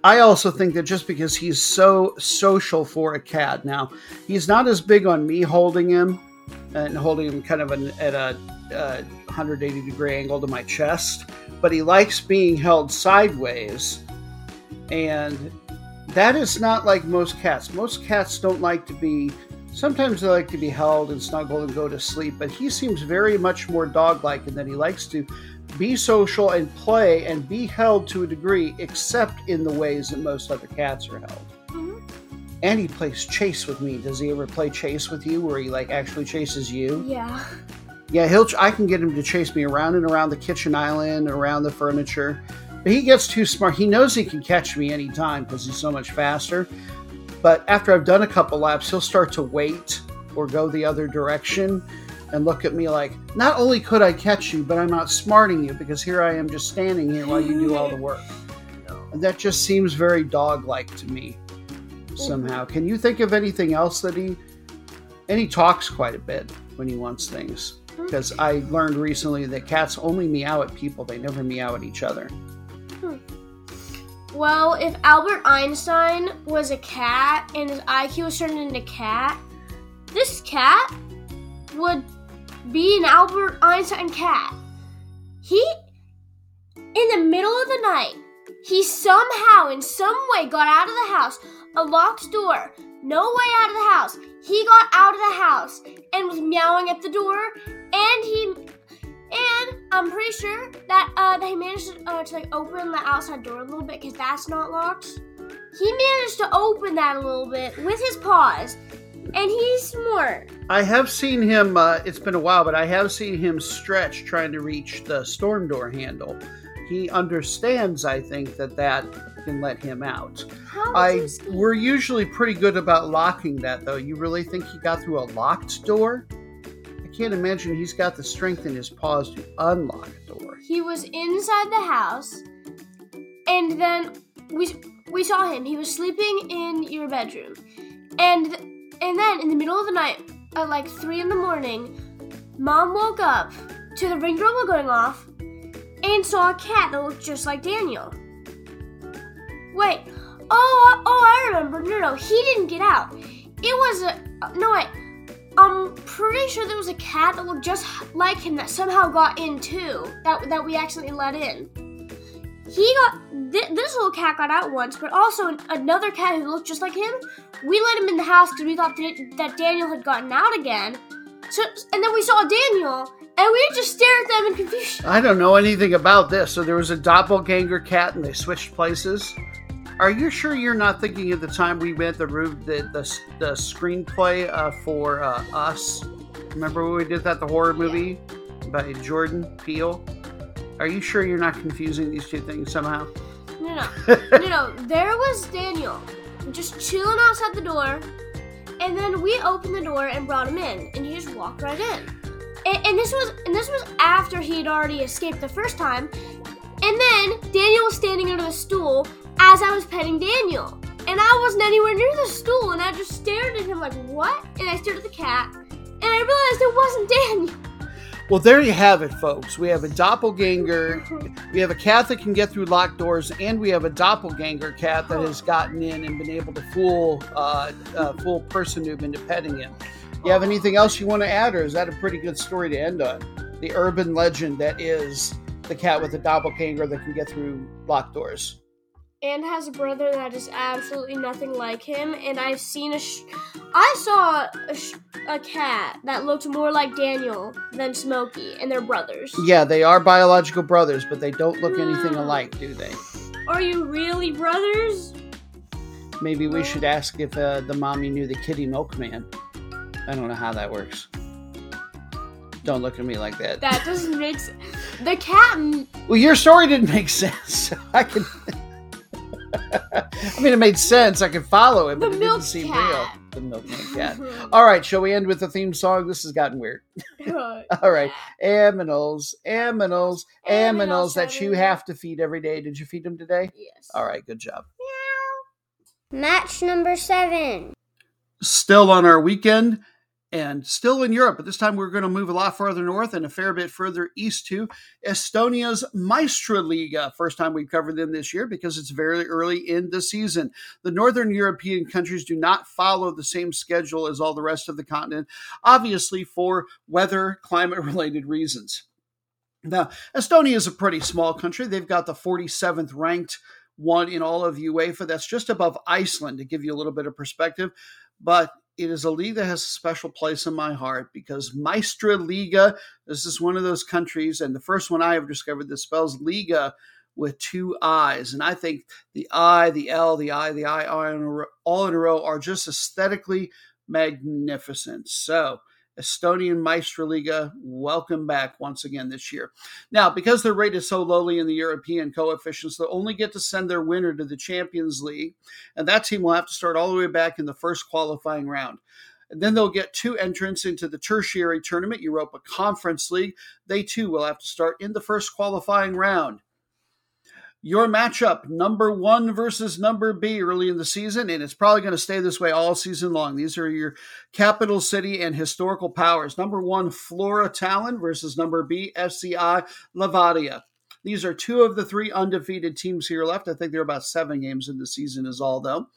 I also think that just because he's so social for a cat, now he's not as big on me holding him and holding him kind of an, at a uh, 180 degree angle to my chest, but he likes being held sideways, and that is not like most cats. Most cats don't like to be. Sometimes they like to be held and snuggled and go to sleep, but he seems very much more dog-like in that he likes to be social and play and be held to a degree, except in the ways that most other cats are held. Mhm. And he plays chase with me. Does he ever play chase with you, where he like actually chases you? Yeah. Yeah, he'll. I can get him to chase me around and around the kitchen island, around the furniture. But he gets too smart. He knows he can catch me anytime because he's so much faster. But after I've done a couple laps, he'll start to wait or go the other direction and look at me like, not only could I catch you, but I'm outsmarting you because here I am just standing here while you do all the work. And that just seems very dog like to me mm-hmm. somehow. Can you think of anything else that he. And he talks quite a bit when he wants things. Mm-hmm. because I learned recently that cats only meow at people; they never meow at each other. Hmm. Well, if Albert Einstein was a cat and his IQ was turned into cat, this cat would be an Albert Einstein cat. He, in the middle of the night, he somehow, in some way, got out of the house, a locked door, no way out of the house. He got out of the house and was meowing at the door, and he and I'm pretty sure that uh, he managed to, uh, to like open the outside door a little bit because that's not locked. He managed to open that a little bit with his paws, and he's smart. I have seen him. Uh, it's been a while, but I have seen him stretch trying to reach the storm door handle. He understands, I think, that that can let him out. How I we're usually pretty good about locking that, though. You really think he got through a locked door? I can't imagine he's got the strength in his paws to unlock a door. He was inside the house, and then we we saw him. He was sleeping in your bedroom, and and then in the middle of the night, at like three in the morning, Mom woke up to the ring doorbell going off, and saw a cat that looked just like Daniel. Wait, oh oh I remember. No no, he didn't get out. It was a no wait. I'm pretty sure there was a cat that looked just like him that somehow got in too. That that we accidentally let in. He got th- this little cat got out once, but also an- another cat who looked just like him. We let him in the house because we thought that, that Daniel had gotten out again. So and then we saw Daniel, and we just stared at them in confusion. I don't know anything about this. So there was a doppelganger cat, and they switched places. Are you sure you're not thinking of the time we met the room the the, the screenplay uh, for uh, Us? Remember when we did that the horror movie by Jordan Peele? Are you sure you're not confusing these two things somehow? No, no, no, no. There was Daniel, just chilling outside the door, and then we opened the door and brought him in, and he just walked right in. And, and this was and this was after he had already escaped the first time. And then Daniel was standing under the stool as I was petting Daniel, and I wasn't anywhere near the stool, and I just stared at him like, "What?" And I stared at the cat, and I realized it wasn't Daniel. Well, there you have it, folks. We have a doppelganger. We have a cat that can get through locked doors, and we have a doppelganger cat that has gotten in and been able to fool uh, uh, fool person noob into petting him. You have anything else you want to add, or is that a pretty good story to end on? The urban legend that is the cat with the doppelganger that can get through locked doors. And has a brother that is absolutely nothing like him. And I've seen a, sh- I saw a, sh- a cat that looked more like Daniel than Smokey, and they're brothers. Yeah, they are biological brothers, but they don't look anything alike, do they? Are you really brothers? Maybe we should ask if uh, the mommy knew the kitty milkman. I don't know how that works. Don't look at me like that. That doesn't make sense. The cat. m- Well, your story didn't make sense. So I can. I mean, it made sense. I could follow it, but The it milk didn't seem cat. real. The milkman cat. All right, shall we end with the theme song? This has gotten weird. All right, aminals, aminals, aminals that you have to feed every day. Did you feed them today? Yes. All right, good job. Match number seven. Still on our weekend and still in Europe, but this time we're going to move a lot further north and a fair bit further east to Estonia's Meistriliiga. First time we've covered them this year because it's very early in the season. The northern European countries do not follow the same schedule as all the rest of the continent, obviously for weather, climate related reasons. Now, Estonia is a pretty small country. They've got the 47th ranked one in all of UEFA. That's just above Iceland to give you a little bit of perspective. But it is a league that has a special place in my heart because Meistriliiga, this is one of those countries, and the first one I have discovered that spells Liga with two I's. And I think the I, the L, the I, the I, all in a row, all in a row are just aesthetically magnificent. So, Estonian Meistriliiga, welcome back once again this year. Now, because they're rated so lowly in the European coefficients, they'll only get to send their winner to the Champions League, and that team will have to start all the way back in the first qualifying round. And then they'll get two entrants into the tertiary tournament, Europa Conference League. They too will have to start in the first qualifying round. Your matchup number one versus number B early in the season, and it's probably going to stay this way all season long. These are your capital city and historical powers. Number one, Flora Tallinn versus number B, FCI Levadia. These are two of the three undefeated teams here left. I think they're about seven games in the season, is all though.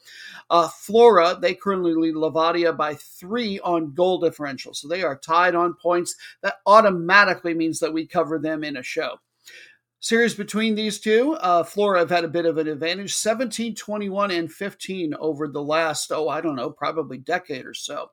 Uh, Flora, they currently lead Levadia by three on goal differential. So they are tied on points. That automatically means that we cover them in a show. Series between these two, uh, Flora have had a bit of an advantage 17, 21, and 15 over the last, oh, I don't know, probably decade or so.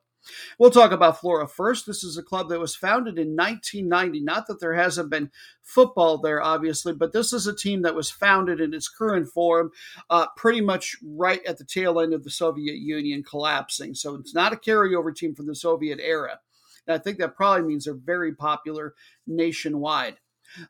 We'll talk about Flora first. This is a club that was founded in 1990. Not that there hasn't been football there, obviously, but this is a team that was founded in its current form uh, pretty much right at the tail end of the Soviet Union collapsing. So it's not a carryover team from the Soviet era. And I think that probably means they're very popular nationwide.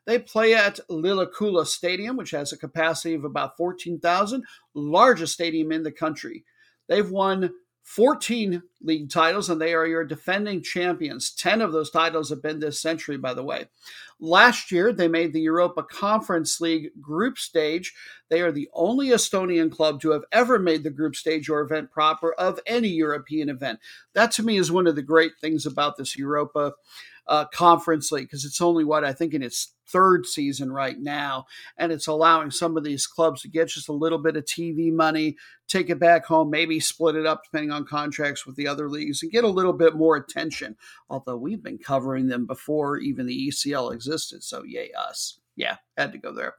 They play at Lilleküla Stadium, which has a capacity of about 14,000, largest stadium in the country. They've won 14 league titles, and they are your defending champions. 10 of those titles have been this century, by the way. Last year, they made the Europa Conference League group stage. They are the only Estonian club to have ever made the group stage or event proper of any European event. That to me is one of the great things about this Europa uh, Conference League because it's only what I think in its third season right now, and it's allowing some of these clubs to get just a little bit of TV money, take it back home, maybe split it up depending on contracts with the other leagues, and get a little bit more attention. Although we've been covering them before even the ECL existed, so yay us! Yeah, had to go there.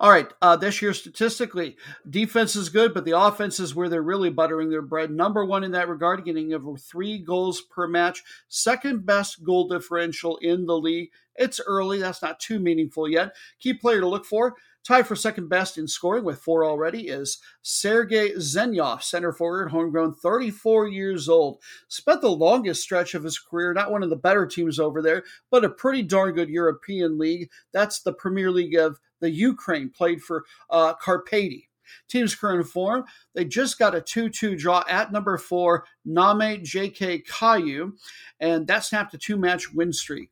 All right, uh, this year statistically, defense is good, but the offense is where they're really buttering their bread. Number one in that regard, getting over three goals per match, second best goal differential in the league. It's early, that's not too meaningful yet. Key player to look for Tied for second best in scoring with four already is Sergei Zenjov, center forward, homegrown, 34 years old. Spent the longest stretch of his career, not one of the better teams over there, but a pretty darn good European league. That's the Premier League of the Ukraine, played for uh, Karpaty. Team's current form, they just got a 2 2 draw at number four, Nõmme JK Kalju, and that snapped a two match win streak.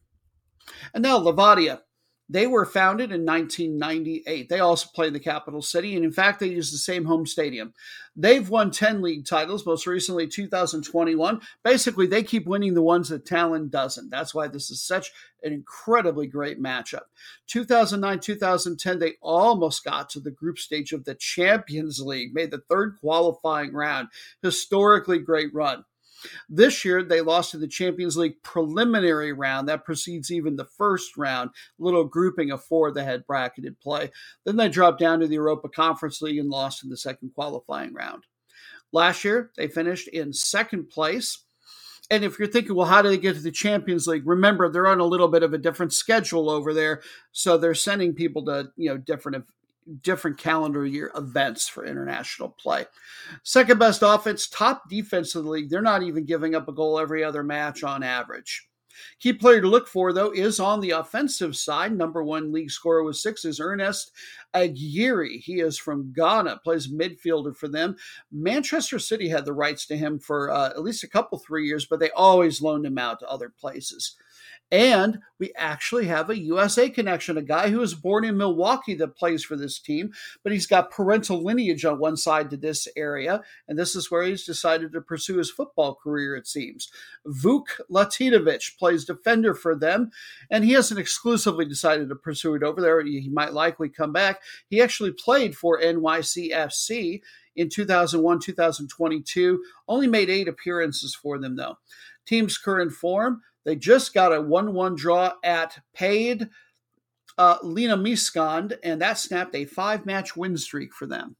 And now Levadia. They were founded in 1998. They also play in the capital city, and in fact, they use the same home stadium. They've won 10 league titles, most recently 2021. Basically, they keep winning the ones that Tallinn doesn't. That's why this is such an incredibly great matchup. 2009 2010, they almost got to the group stage of the Champions League, made the third qualifying round. Historically great run. This year, they lost to the Champions League preliminary round. That precedes even the first round, little grouping of four that had bracketed play. Then they dropped down to the Europa Conference League and lost in the second qualifying round. Last year, they finished in second place. And if you're thinking, well, how do they get to the Champions League? Remember, they're on a little bit of a different schedule over there, so they're sending people to you know different different calendar year events for international play. Second best offense, top defense of the league. They're not even giving up a goal every other match on average. Key player to look for, though, is on the offensive side. Number one league scorer with six is Ernest Agyiri. He is from Ghana, plays midfielder for them. Manchester City had the rights to him for uh, at least a couple, three years, but they always loaned him out to other places. And we actually have a USA connection, a guy who was born in Milwaukee that plays for this team, but he's got parental lineage on one side to this area. And this is where he's decided to pursue his football career, it seems. Vuk Latinovich plays defender for them, and he hasn't exclusively decided to pursue it over there. He might likely come back. He actually played for NYCFC in 2001 2022, only made eight appearances for them, though. Team's current form they just got a 1 1 draw at Paide uh, Linnameeskond, and that snapped a five match win streak for them.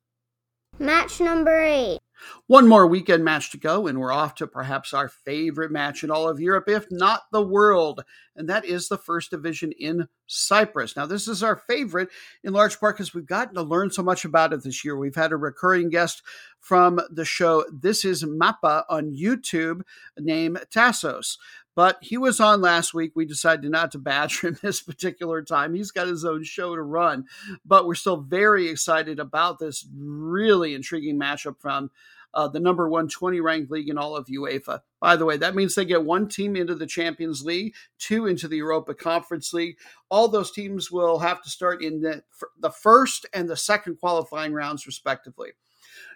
Match number eight. One more weekend match to go, and we're off to perhaps our favorite match in all of Europe, if not the world, and that is the first division in Cyprus. Now, this is our favorite in large part because we've gotten to learn so much about it this year. We've had a recurring guest from the show This is Mappa on YouTube named Tassos. But he was on last week. We decided not to badger him this particular time. He's got his own show to run. But we're still very excited about this really intriguing matchup from uh, the number 120 ranked league in all of UEFA. By the way, that means they get one team into the Champions League, two into the Europa Conference League. All those teams will have to start in the, the first and the second qualifying rounds, respectively.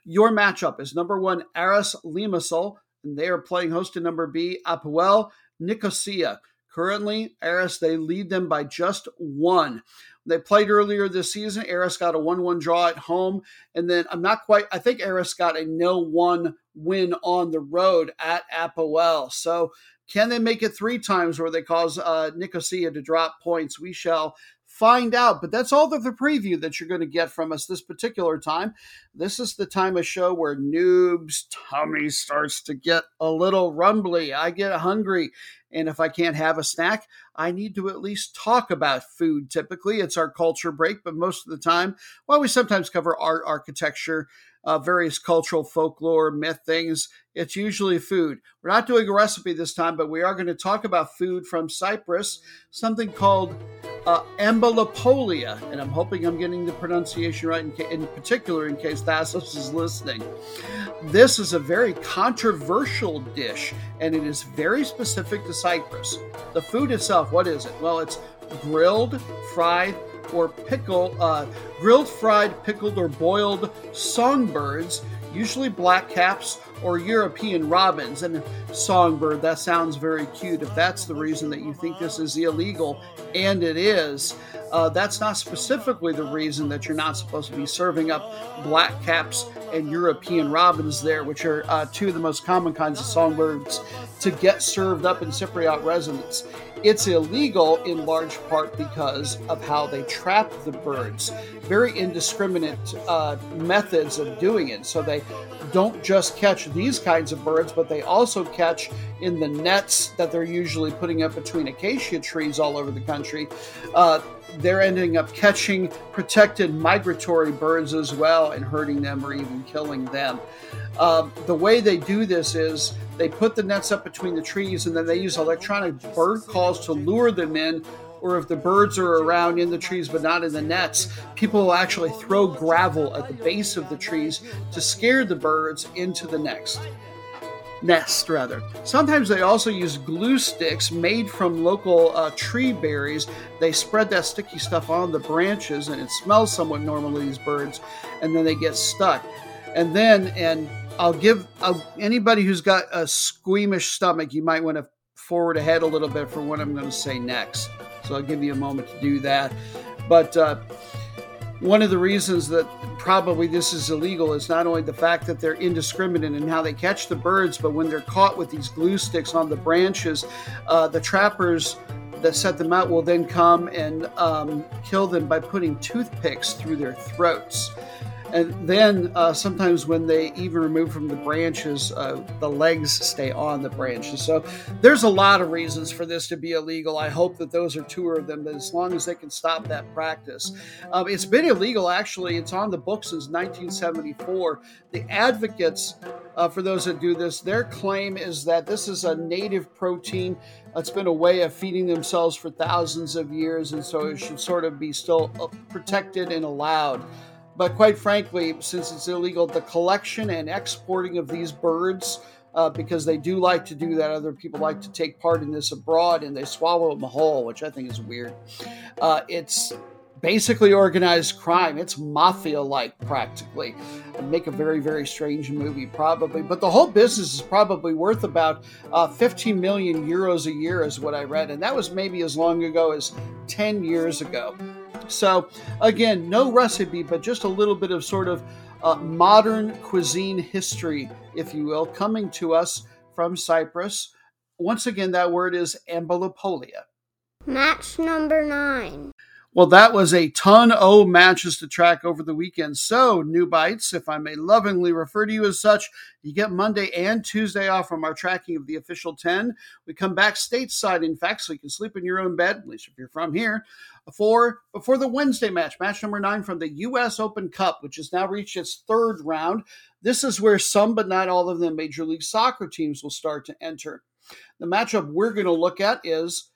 Your matchup is number one, Aris Limassol, and they are playing host to number B, Apoel Nicosia. Currently, Aris, they lead them by just one. They played earlier this season. Aris got a 1 1 draw at home. And then I'm not quite, I think Aris got a nil 1 win on the road at Apoel. So can they make it three times where they cause uh, Nicosia to drop points? We shall find out. But that's all the, the preview that you're going to get from us this particular time. This is the time of show where noob's tummy starts to get a little rumbly. I get hungry. And if I can't have a snack, I need to at least talk about food. Typically, it's our culture break, but most of the time, well, we sometimes cover art, architecture, uh, various cultural folklore, myth things. It's usually food. We're not doing a recipe this time, but we are going to talk about food from Cyprus, something called uh, ambelopoulia. And I'm hoping I'm getting the pronunciation right, in, ca- in particular, in case Tassos is listening. This is a very controversial dish, and it is very specific to Cyprus. The food itself, what is it? Well, it's grilled, fried, or pickle, uh, grilled, fried, pickled, or boiled songbirds, usually blackcaps or European robins. And songbird, that sounds very cute. If that's the reason that you think this is illegal, and it is, uh, that's not specifically the reason that you're not supposed to be serving up blackcaps and European robins there, which are uh, two of the most common kinds of songbirds to get served up in Cypriot residents. It's illegal in large part because of how they trap the birds. Very indiscriminate uh, methods of doing it. So they don't just catch these kinds of birds, but they also catch in the nets that they're usually putting up between acacia trees all over the country. Uh, they're ending up catching protected migratory birds as well and hurting them or even killing them. Uh, the way they do this is they put the nets up between the trees and then they use electronic bird calls to lure them in. Or if the birds are around in the trees but not in the nets, people will actually throw gravel at the base of the trees to scare the birds into the next nest rather. Sometimes they also use glue sticks made from local uh, tree berries. They spread that sticky stuff on the branches and it smells somewhat normally these birds and then they get stuck. And then and I'll give anybody who's got a squeamish stomach, you might want to forward ahead a little bit for what I'm going to say next. So I'll give you a moment to do that. But uh, one of the reasons that probably this is illegal is not only the fact that they're indiscriminate in how they catch the birds, but when they're caught with these glue sticks on the branches, uh, the trappers that set them out will then come and um, kill them by putting toothpicks through their throats. And then uh, sometimes when they even remove from the branches, uh, the legs stay on the branches. So there's a lot of reasons for this to be illegal. I hope that those are two of them, but as long as they can stop that practice. Um, it's been illegal, actually. It's on the books since 1974. The advocates uh, for those that do this, their claim is that this is a native protein. It's been a way of feeding themselves for thousands of years, and so it should sort of be still uh, protected and allowed. But quite frankly, since it's illegal, the collection and exporting of these birds, uh, because they do like to do that, other people like to take part in this abroad and they swallow them whole, which I think is weird. Uh, it's basically organized crime. It's mafia like practically. and make a very, very strange movie, probably. But the whole business is probably worth about uh, 15 million euros a year, is what I read. And that was maybe as long ago as 10 years ago. So, again, no recipe, but just a little bit of sort of uh, modern cuisine history, if you will, coming to us from Cyprus. Once again, that word is ambelopoulia. Match number nine. Well, that was a ton of matches to track over the weekend. So, new bites, if I may lovingly refer to you as such, you get Monday and Tuesday off from our tracking of the official 10. We come back stateside, in fact, so you can sleep in your own bed, at least if you're from here, for before the Wednesday match, match number nine from the U.S. Open Cup, which has now reached its third round. This is where some, but not all of the Major League Soccer teams will start to enter. The matchup we're going to look at is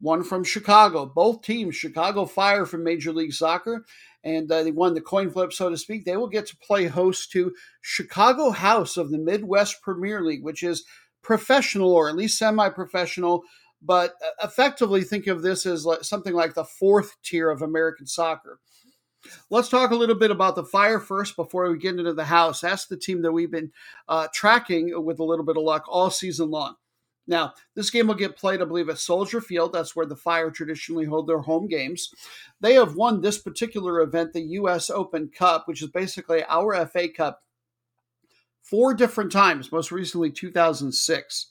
one from Chicago. Both teams, Chicago Fire from Major League Soccer, and uh, they won the coin flip, so to speak. They will get to play host to Chicago House of the Midwest Premier League, which is professional or at least semi-professional. But uh, effectively, think of this as something like the fourth tier of American soccer. Let's talk a little bit about the Fire first before we get into the House. That's the team that we've been uh, tracking with a little bit of luck all season long. Now, this game will get played, I believe, at Soldier Field. That's where the Fire traditionally hold their home games. They have won this particular event, the U.S. Open Cup, which is basically our FA Cup, four different times, most recently 2006.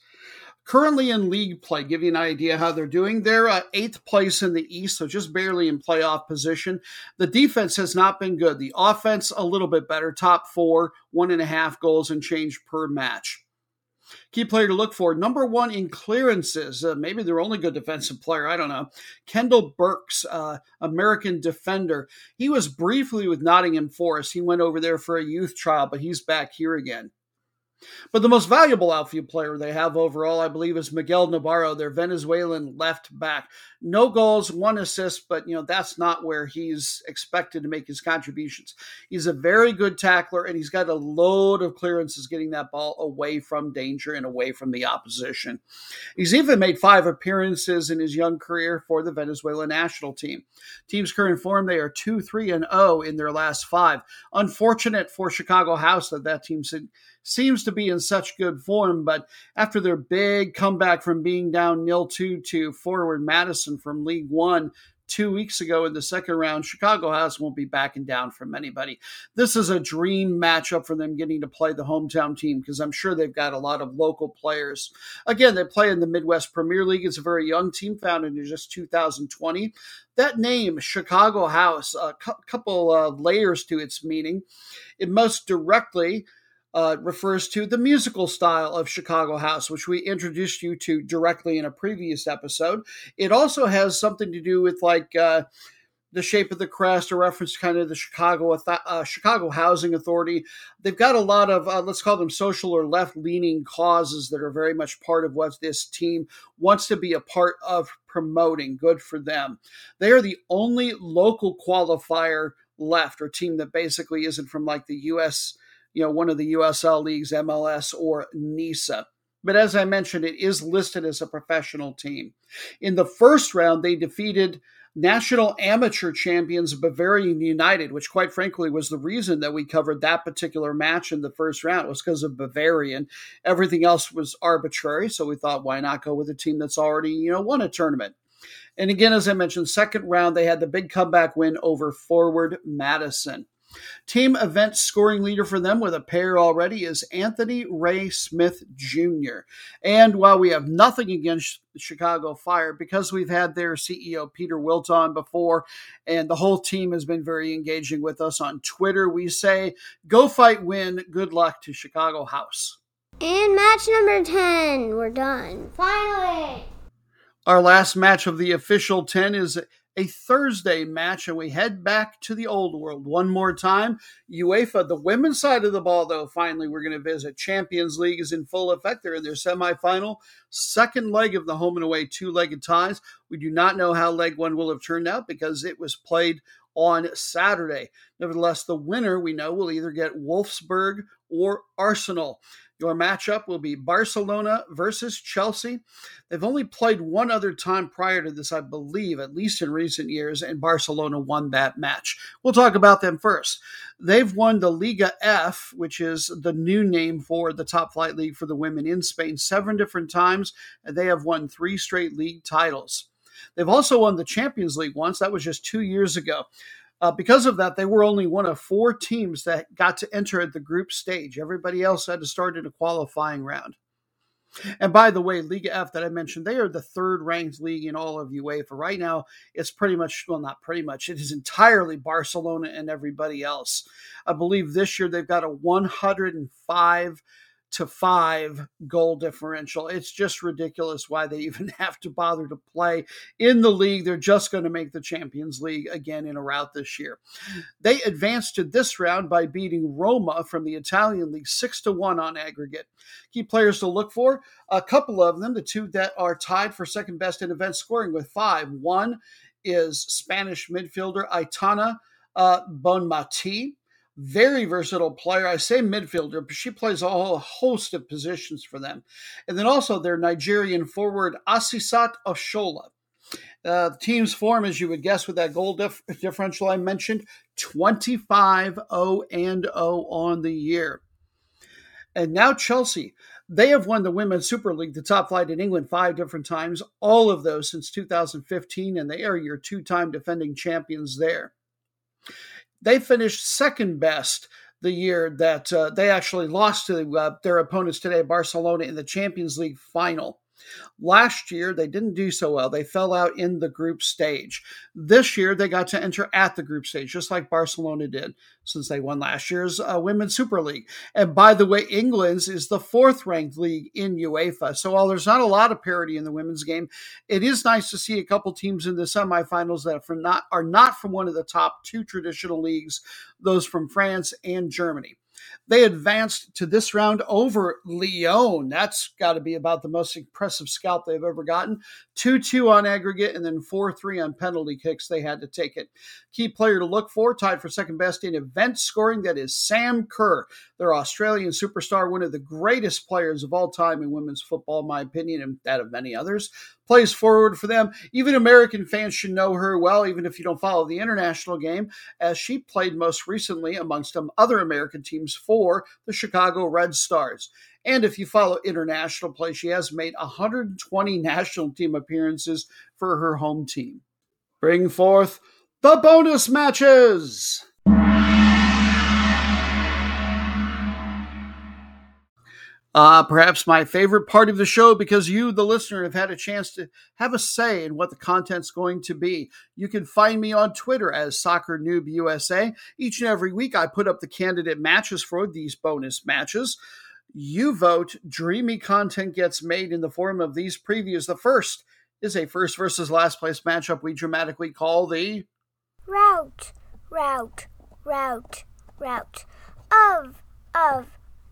Currently in league play, give you an idea how they're doing. They're uh, eighth place in the East, so just barely in playoff position. The defense has not been good. The offense, a little bit better, top four, one and a half goals and change per match. Key player to look for. Number one in clearances. Uh, maybe their only good defensive player. I don't know. Kendall Burks, uh, American defender. He was briefly with Nottingham Forest. He went over there for a youth trial, but he's back here again. But the most valuable outfield player they have overall, I believe, is Miguel Navarro, their Venezuelan left back. No goals, one assist, but you know that's not where he's expected to make his contributions. He's a very good tackler, and he's got a load of clearances getting that ball away from danger and away from the opposition. He's even made five appearances in his young career for the Venezuela national team. Team's current form, they are two, three, and zero oh in their last five. Unfortunate for Chicago House that that team seems to be in such good form. But after their big comeback from being down nil two to forward Madison from League One two weeks ago in the second round, Chicago House won't be backing down from anybody. This is a dream matchup for them getting to play the hometown team because I'm sure they've got a lot of local players. Again, they play in the Midwest Premier League. It's a very young team founded in just 2020. That name, Chicago House, a cu- couple uh, layers to its meaning. It most directly uh, refers to the musical style of Chicago House, which we introduced you to directly in a previous episode. It also has something to do with like uh, the shape of the crest, a reference to kind of the Chicago uh, Chicago Housing Authority. They've got a lot of uh, let's call them social or left leaning causes that are very much part of what this team wants to be a part of promoting. Good for them. They are the only local qualifier left or team that basically isn't from like the U.S you know, one of the USL leagues, MLS or NISA. But as I mentioned, it is listed as a professional team. In the first round, they defeated national amateur champions Bavarian United, which quite frankly was the reason that we covered that particular match in the first round was because of Bavarian. Everything else was arbitrary, so we thought why not go with a team that's already, you know, won a tournament. And again, as I mentioned, second round they had the big comeback win over Forward Madison. Team event scoring leader for them with a pair already is Anthony Ray Smith Jr. And while we have nothing against the Chicago Fire, because we've had their CEO Peter Wilt on before, and the whole team has been very engaging with us on Twitter, we say, go fight, win. Good luck to Chicago House. And match number 10, we're done. Finally! Our last match of the official 10 is a Thursday match, and we head back to the old world one more time. UEFA, the women's side of the ball, though, finally we're going to visit. Champions League is in full effect. They're in their semifinal, second leg of the home and away two legged ties. We do not know how leg one will have turned out because it was played on Saturday. Nevertheless, the winner we know will either get Wolfsburg or Arsenal. Your matchup will be Barcelona versus Chelsea. They've only played one other time prior to this, I believe, at least in recent years, and Barcelona won that match. We'll talk about them first. They've won the Liga F, which is the new name for the top flight league for the women in Spain, seven different times, and they have won three straight league titles. They've also won the Champions League once. That was just two years ago. Uh, because of that, they were only one of four teams that got to enter at the group stage. Everybody else had to start in a qualifying round. And by the way, Liga F that I mentioned, they are the third ranked league in all of UEFA. Right now, it's pretty much, well, not pretty much, it is entirely Barcelona and everybody else. I believe this year they've got a 105 to five goal differential. It's just ridiculous why they even have to bother to play in the league. They're just going to make the Champions League again in a rout this year. They advanced to this round by beating Roma from the Italian league six to one on aggregate. Key players to look for a couple of them, the two that are tied for second best in event scoring with five. One is Spanish midfielder Aitana uh, Bonmati very versatile player. I say midfielder, but she plays a whole host of positions for them. And then also their Nigerian forward, Asisat Oshoala. Uh, the team's form, as you would guess, with that goal dif- differential I mentioned, 25 0 and 0 on the year. And now Chelsea. They have won the Women's Super League, the top flight in England, five different times, all of those since 2015, and they are your two time defending champions there. They finished second best the year that uh, they actually lost to uh, their opponents today, Barcelona, in the Champions League final. Last year, they didn't do so well. They fell out in the group stage. This year, they got to enter at the group stage, just like Barcelona did, since they won last year's uh, Women's Super League. And by the way, England's is the fourth ranked league in UEFA. So while there's not a lot of parity in the women's game, it is nice to see a couple teams in the semifinals that are not, are not from one of the top two traditional leagues, those from France and Germany. They advanced to this round over Lyon. That's got to be about the most impressive scalp they've ever gotten. 2 2 on aggregate and then 4 3 on penalty kicks. They had to take it. Key player to look for, tied for second best in event scoring, that is Sam Kerr, their Australian superstar, one of the greatest players of all time in women's football, in my opinion, and that of many others plays forward for them. Even American fans should know her well, even if you don't follow the international game, as she played most recently amongst other American teams for the Chicago Red Stars. And if you follow international play, she has made 120 national team appearances for her home team. Bring forth the bonus matches. Uh, perhaps my favorite part of the show because you, the listener, have had a chance to have a say in what the content's going to be. You can find me on Twitter as Soccer Noob USA. Each and every week, I put up the candidate matches for these bonus matches. You vote, dreamy content gets made in the form of these previews. The first is a first versus last place matchup we dramatically call the route, route, route, route of, of,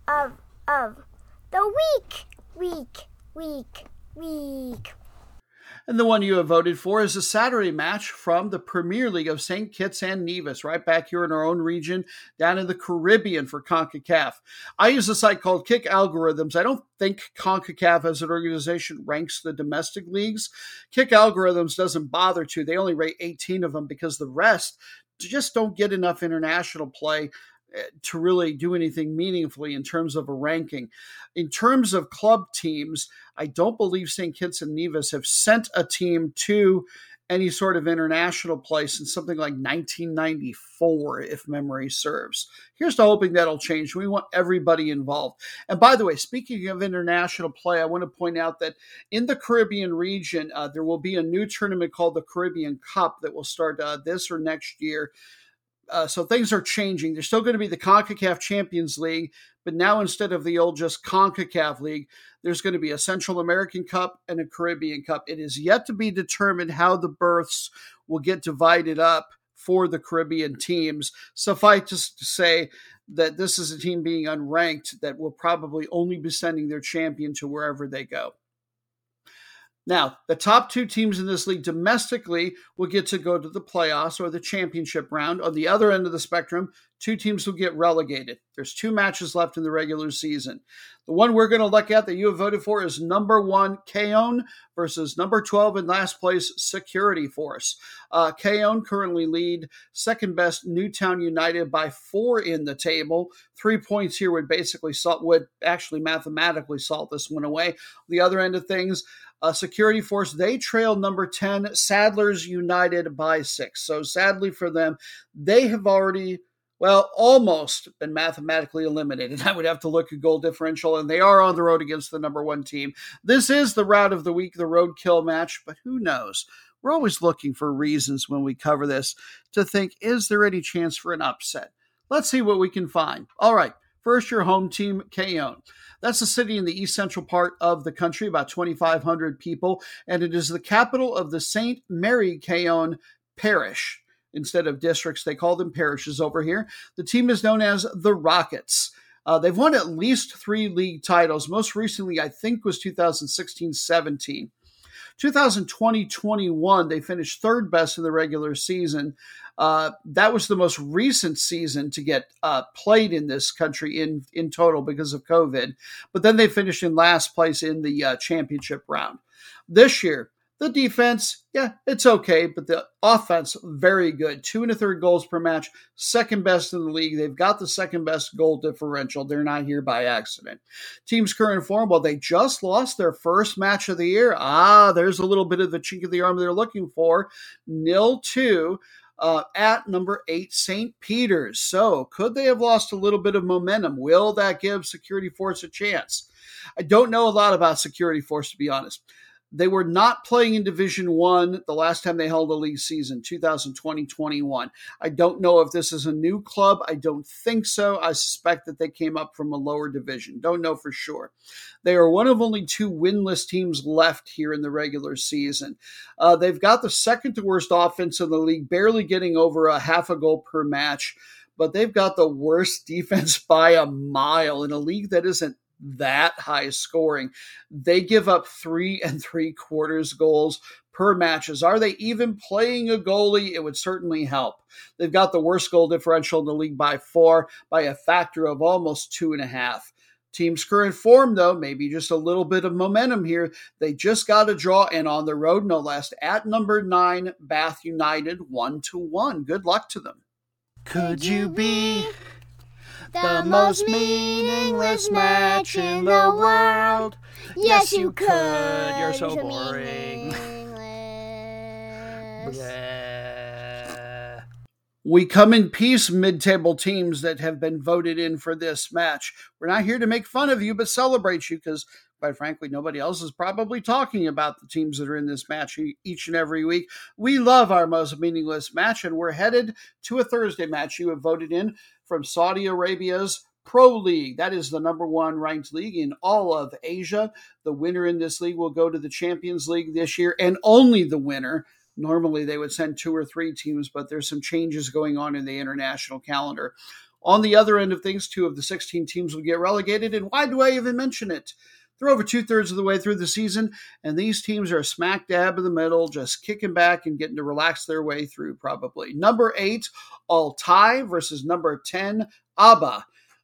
of, of the week, week, week, week. And the one you have voted for is a Saturday match from the Premier League of St. Kitts and Nevis, right back here in our own region, down in the Caribbean for CONCACAF. I use a site called Kick Algorithms. I don't think CONCACAF as an organization ranks the domestic leagues. Kick Algorithms doesn't bother to. They only rate 18 of them because the rest just don't get enough international play to really do anything meaningfully in terms of a ranking. In terms of club teams, I don't believe St. Kitts and Nevis have sent a team to any sort of international play since something like 1994, if memory serves. Here's to hoping that'll change. We want everybody involved. And by the way, speaking of international play, I want to point out that in the Caribbean region, uh, there will be a new tournament called the Caribbean Cup that will start uh, this or next year. Uh, so things are changing. There's still going to be the CONCACAF Champions League, but now instead of the old just CONCACAF League, there's going to be a Central American Cup and a Caribbean Cup. It is yet to be determined how the berths will get divided up for the Caribbean teams. Suffice to say that this is a team being unranked that will probably only be sending their champion to wherever they go. Now, the top two teams in this league domestically will get to go to the playoffs or the championship round. On the other end of the spectrum, two teams will get relegated. There's two matches left in the regular season. The one we're going to look at that you have voted for is number one, Cayon versus number 12 in last place, Security Force. Uh, Cayon currently lead second best Newtown United by four in the table. Three points here would basically salt, would actually mathematically salt this one away. The other end of things, uh, security force. They trail number 10, Saddlers United by six. So sadly for them, they have already, well, almost been mathematically eliminated. I would have to look at goal differential, and they are on the road against the number one team. This is the route of the week, the roadkill match, but who knows? We're always looking for reasons when we cover this to think, is there any chance for an upset? Let's see what we can find. All right. First, your home team, Cayon. That's a city in the east central part of the country, about 2,500 people, and it is the capital of the St. Mary Cayon Parish. Instead of districts, they call them parishes over here. The team is known as the Rockets. Uh, they've won at least three league titles. Most recently, I think, was 2016 17. 2020 21, they finished third best in the regular season. Uh, that was the most recent season to get uh, played in this country in, in total because of COVID. But then they finished in last place in the uh, championship round. This year, the defense, yeah, it's okay, but the offense, very good. Two and a third goals per match, second best in the league. They've got the second best goal differential. They're not here by accident. Team's current form, well, they just lost their first match of the year. Ah, there's a little bit of the chink of the arm they're looking for. Nil two. Uh, at number eight, St. Peter's. So, could they have lost a little bit of momentum? Will that give Security Force a chance? I don't know a lot about Security Force, to be honest. They were not playing in Division One the last time they held a league season, 2020-21. I don't know if this is a new club. I don't think so. I suspect that they came up from a lower division. Don't know for sure. They are one of only two winless teams left here in the regular season. Uh, they've got the second to worst offense in the league, barely getting over a half a goal per match but they've got the worst defense by a mile in a league that isn't that high scoring. They give up three and three quarters goals per matches. Are they even playing a goalie? It would certainly help. They've got the worst goal differential in the league by four, by a factor of almost two and a half. Team's current form, though, maybe just a little bit of momentum here. They just got a draw and on the road, no less, at number nine, Bath United, one to one. Good luck to them. Could you be the most meaningless match in the world. Yes, you could. You're so boring. We come in peace, mid table teams that have been voted in for this match. We're not here to make fun of you, but celebrate you because, quite frankly, nobody else is probably talking about the teams that are in this match each and every week. We love our most meaningless match, and we're headed to a Thursday match you have voted in from Saudi Arabia's Pro League. That is the number one ranked league in all of Asia. The winner in this league will go to the Champions League this year, and only the winner. Normally, they would send two or three teams, but there's some changes going on in the international calendar. On the other end of things, two of the 16 teams will get relegated. And why do I even mention it? They're over two thirds of the way through the season, and these teams are smack dab in the middle, just kicking back and getting to relax their way through, probably. Number eight, Al Tai versus number 10, Abha.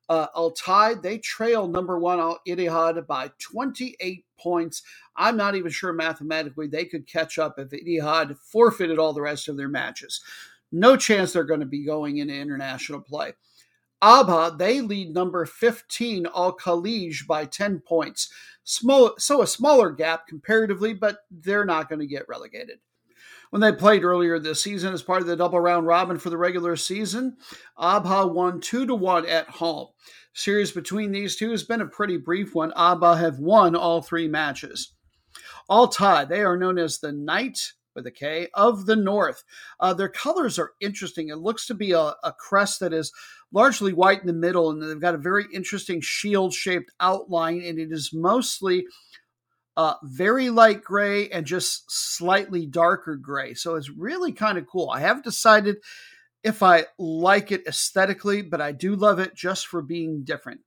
Uh, Al Tai, they trail number one Al Ittihad by 28 points. I'm not even sure mathematically they could catch up if Ittihad forfeited all the rest of their matches. No chance they're going to be going into international play. Abha, they lead number 15, Al Khalij, by 10 points. Small, so a smaller gap comparatively, but they're not going to get relegated. When they played earlier this season as part of the double round robin for the regular season, Abha won 2 to 1 at home. Series between these two has been a pretty brief one. Abha have won all three matches. Al Tai. they are known as the Knight with a K of the North. Uh, their colors are interesting. It looks to be a, a crest that is largely white in the middle, and they've got a very interesting shield shaped outline, and it is mostly uh, very light gray and just slightly darker gray. So it's really kind of cool. I haven't decided if I like it aesthetically, but I do love it just for being different.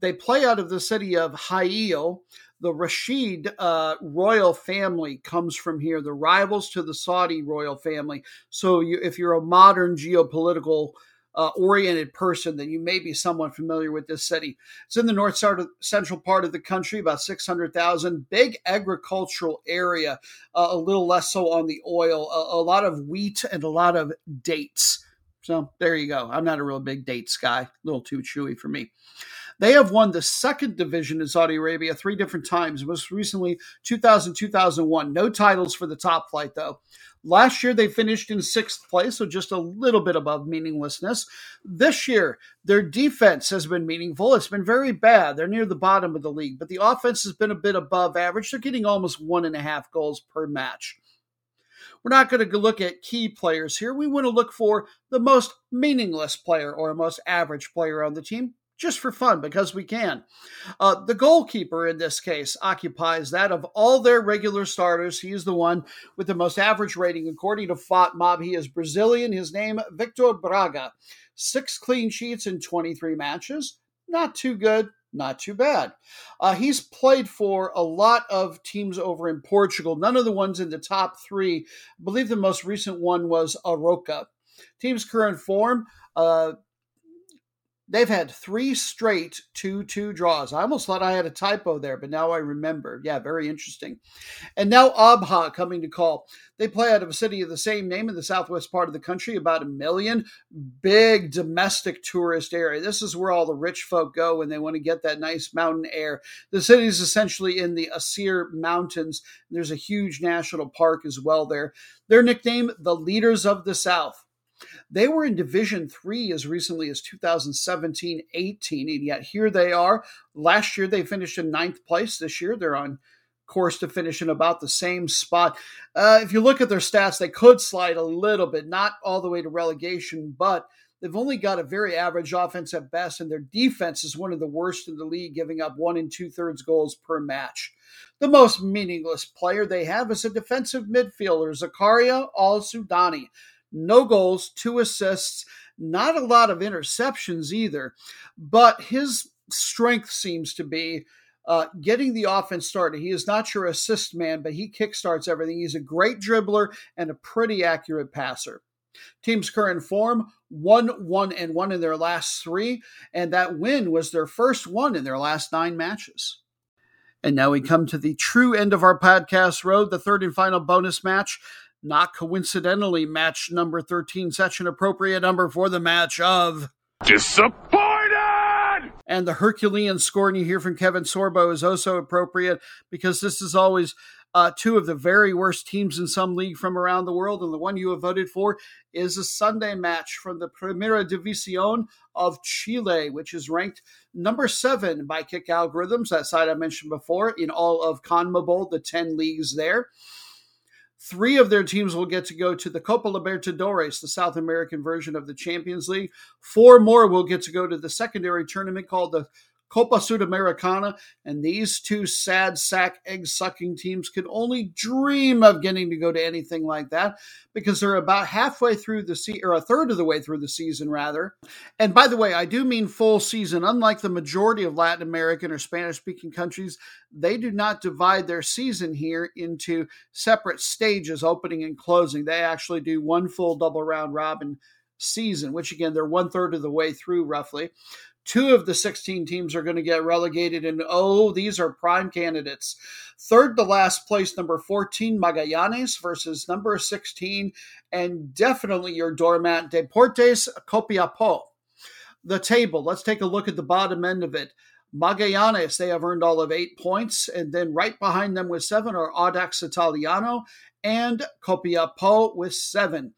They play out of the city of Ha'il. The Rashid uh, royal family comes from here, the rivals to the Saudi royal family. So you, if you're a modern geopolitical uh, oriented person, then you may be somewhat familiar with this city. It's in the north central part of the country, about 600,000. Big agricultural area, uh, a little less so on the oil, a, a lot of wheat and a lot of dates. So there you go. I'm not a real big dates guy, a little too chewy for me. They have won the second division in Saudi Arabia three different times, most recently 2000, 2001. No titles for the top flight, though. Last year, they finished in sixth place, so just a little bit above meaninglessness. This year, their defense has been meaningful. It's been very bad. They're near the bottom of the league, but the offense has been a bit above average. They're getting almost one and a half goals per match. We're not going to look at key players here. We want to look for the most meaningless player or most average player on the team. Just for fun because we can. Uh, the goalkeeper in this case occupies that of all their regular starters. He is the one with the most average rating. According to FotMob, he is Brazilian. His name, Victor Braga. Six clean sheets in 23 matches. Not too good, not too bad. Uh, he's played for a lot of teams over in Portugal, none of the ones in the top three. I believe the most recent one was Arouca. Team's current form, uh, They've had three straight 2 2 draws. I almost thought I had a typo there, but now I remember. Yeah, very interesting. And now Abha coming to call. They play out of a city of the same name in the southwest part of the country, about a million. Big domestic tourist area. This is where all the rich folk go when they want to get that nice mountain air. The city is essentially in the Asir Mountains. There's a huge national park as well there. Their nickname, the Leaders of the South. They were in Division Three as recently as 2017 18, and yet here they are. Last year they finished in ninth place. This year they're on course to finish in about the same spot. Uh, if you look at their stats, they could slide a little bit, not all the way to relegation, but they've only got a very average offense at best, and their defense is one of the worst in the league, giving up one and two thirds goals per match. The most meaningless player they have is a defensive midfielder, Zakaria Al Sudani no goals, two assists, not a lot of interceptions either. But his strength seems to be uh, getting the offense started. He is not your assist man, but he kickstarts everything. He's a great dribbler and a pretty accurate passer. Team's current form one, one, and one in their last three, and that win was their first one in their last nine matches. And now we come to the true end of our podcast road, the third and final bonus match not coincidentally, match number 13, such an appropriate number for the match of Disappointed! And the Herculean score you hear from Kevin Sorbo is also appropriate because this is always uh, two of the very worst teams in some league from around the world. And the one you have voted for is a Sunday match from the Primera División of Chile, which is ranked number seven by kick algorithms, that side I mentioned before, in all of CONMEBOL, the 10 leagues there. Three of their teams will get to go to the Copa Libertadores, the South American version of the Champions League. Four more will get to go to the secondary tournament called the Copa Sudamericana, and these two sad sack egg sucking teams could only dream of getting to go to anything like that because they're about halfway through the season, or a third of the way through the season, rather. And by the way, I do mean full season. Unlike the majority of Latin American or Spanish speaking countries, they do not divide their season here into separate stages, opening and closing. They actually do one full double round robin season, which again, they're one third of the way through roughly. Two of the 16 teams are going to get relegated, and oh, these are prime candidates. Third to last place, number 14, Magallanes versus number 16, and definitely your doormat, Deportes Copiapó. The table, let's take a look at the bottom end of it. Magallanes, they have earned all of eight points, and then right behind them with seven are Audax Italiano and Copiapó with seven.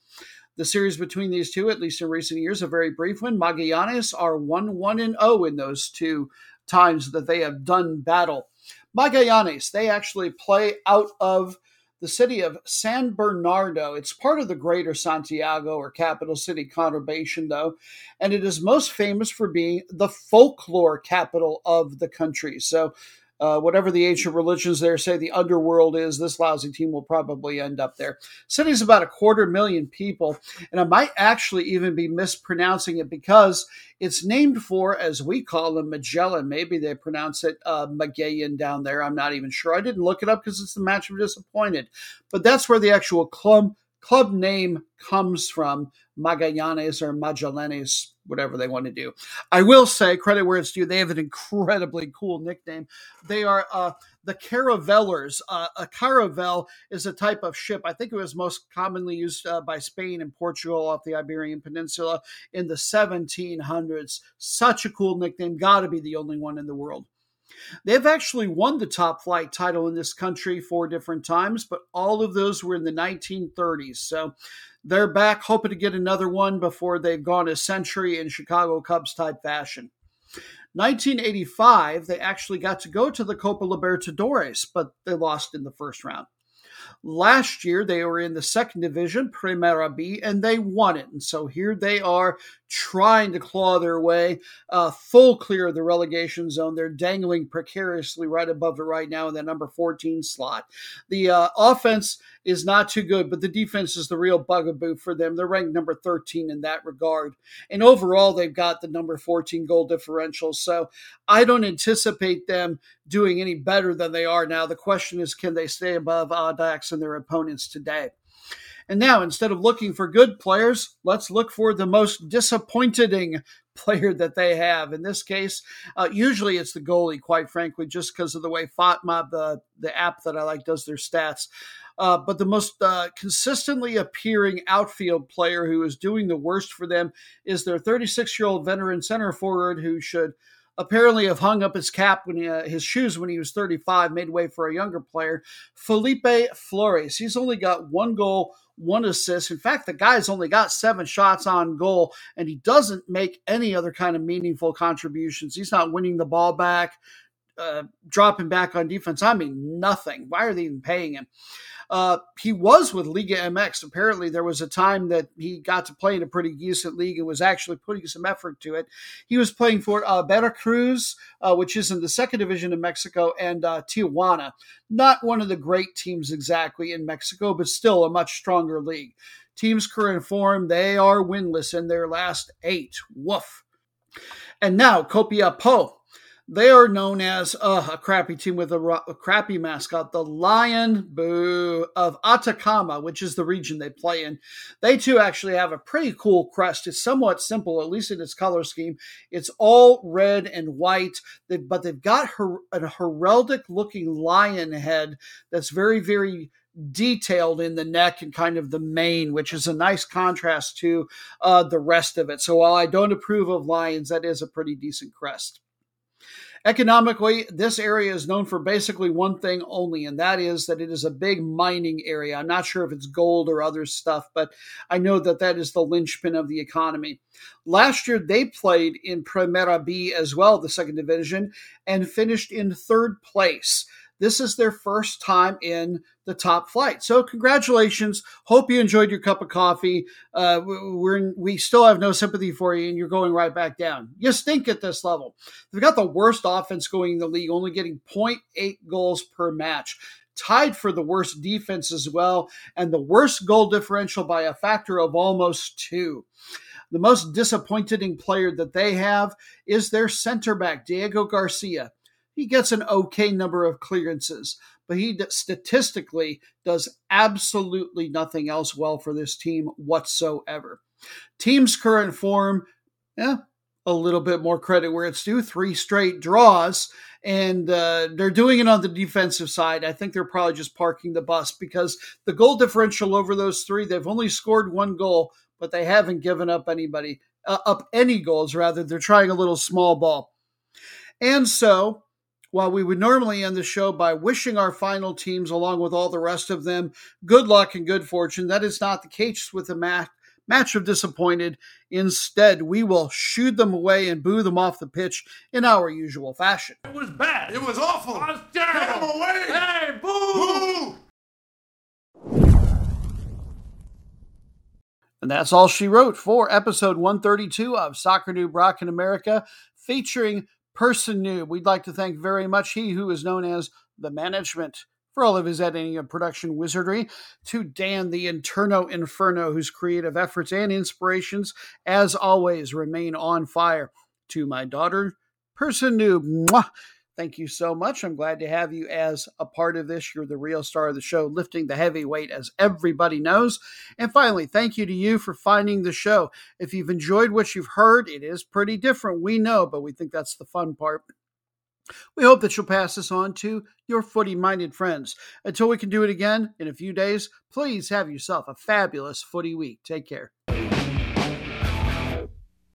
The series between these two, at least in recent years, a very brief one. Magallanes are 1 1 and 0 in those two times that they have done battle. Magallanes, they actually play out of the city of San Bernardo. It's part of the greater Santiago or capital city conurbation, though, and it is most famous for being the folklore capital of the country. So uh, whatever the ancient religions there say the underworld is, this lousy team will probably end up there. City's about a quarter million people, and I might actually even be mispronouncing it because it's named for, as we call them, Magellan. Maybe they pronounce it uh, Magellan down there. I'm not even sure. I didn't look it up because it's the match of disappointed. But that's where the actual club club name comes from Magallanes or Magellanes, whatever they want to do. I will say, credit where it's due, they have an incredibly cool nickname. They are uh, the Caravellers. Uh, a caravel is a type of ship. I think it was most commonly used uh, by Spain and Portugal off the Iberian Peninsula in the 1700s. Such a cool nickname. Got to be the only one in the world. They've actually won the top flight title in this country four different times, but all of those were in the 1930s. So they're back, hoping to get another one before they've gone a century in Chicago Cubs type fashion. 1985, they actually got to go to the Copa Libertadores, but they lost in the first round. Last year, they were in the second division, Primera B, and they won it. And so here they are, trying to claw their way uh, full clear of the relegation zone. They're dangling precariously right above it right now in that number 14 slot. The uh, offense is not too good, but the defense is the real bugaboo for them. They're ranked number 13 in that regard. And overall, they've got the number 14 goal differential. So I don't anticipate them doing any better than they are now. The question is, can they stay above Audax and their opponents today? And now, instead of looking for good players, let's look for the most disappointing player that they have. In this case, uh, usually it's the goalie, quite frankly, just because of the way FotMob, the, the app that I like, does their stats. Uh, but the most uh, consistently appearing outfield player who is doing the worst for them is their 36 year old veteran center forward who should apparently have hung up his cap when he, uh, his shoes when he was 35, made way for a younger player, Felipe Flores. He's only got one goal, one assist. In fact, the guy's only got seven shots on goal, and he doesn't make any other kind of meaningful contributions. He's not winning the ball back, uh, dropping back on defense. I mean, nothing. Why are they even paying him? Uh, he was with Liga MX. Apparently, there was a time that he got to play in a pretty decent league and was actually putting some effort to it. He was playing for uh, Veracruz, uh, which is in the second division of Mexico, and uh, Tijuana. Not one of the great teams exactly in Mexico, but still a much stronger league. Team's current form, they are winless in their last eight. Woof. And now, Copiapó they are known as uh, a crappy team with a, a, crappy mascot, the Lion Boo of Atacama, which is the region they play in. They too actually have a pretty cool crest. It's somewhat simple, at least in its color scheme. It's all red and white, but they've got her, a heraldic looking lion head that's very, very detailed in the neck and kind of the mane, which is a nice contrast to uh, the rest of it. So while I don't approve of lions, that is a pretty decent crest. Economically, this area is known for basically one thing only, and that is that it is a big mining area. I'm not sure if it's gold or other stuff, but I know that that is the linchpin of the economy. Last year, they played in Primera B as well, the second division, and finished in third place. This is their first time in the top flight. So congratulations. Hope you enjoyed your cup of coffee. Uh, we're we still have no sympathy for you, and you're going right back down. You stink at this level. They've got the worst offense going in the league, only getting 0.8 goals per match tied for the worst defense as well, and the worst goal differential by a factor of almost two. The most disappointing player that they have is their center back, Diego Garcia he gets an okay number of clearances, but he statistically does absolutely nothing else well for this team whatsoever. Team's current form, yeah, a little bit more credit where it's due. Three straight draws, and uh, they're doing it on the defensive side. I think they're probably just parking the bus because the goal differential over those three, they've only scored one goal, but they haven't given up anybody uh, up any goals. Rather, they're trying a little small ball, and so while we would normally end the show by wishing our final teams, along with all the rest of them, good luck and good fortune, that is not the case with the match. Match of disappointed. Instead, we will shoo them away and boo them off the pitch in our usual fashion. It was bad. It was awful. It was terrible. Get him away. Hey, boo! Boo! And that's all she wrote for episode 132 of Soccer Noob Rockin' America, featuring person noob. We'd like to thank very much he who is known as the management for all of his editing and production wizardry, to Dan the Interno Inferno, whose creative efforts and inspirations, as always, remain on fire, to my daughter, person noob. Mwah! Thank you so much. I'm glad to have you as a part of this. You're the real star of the show, lifting the heavy weight, as everybody knows. And finally, thank you to you for finding the show. If you've enjoyed what you've heard, it is pretty different, we know, but we think that's the fun part. We hope that you'll pass this on to your footy minded friends. Until we can do it again in a few days, please have yourself a fabulous footy week. Take care.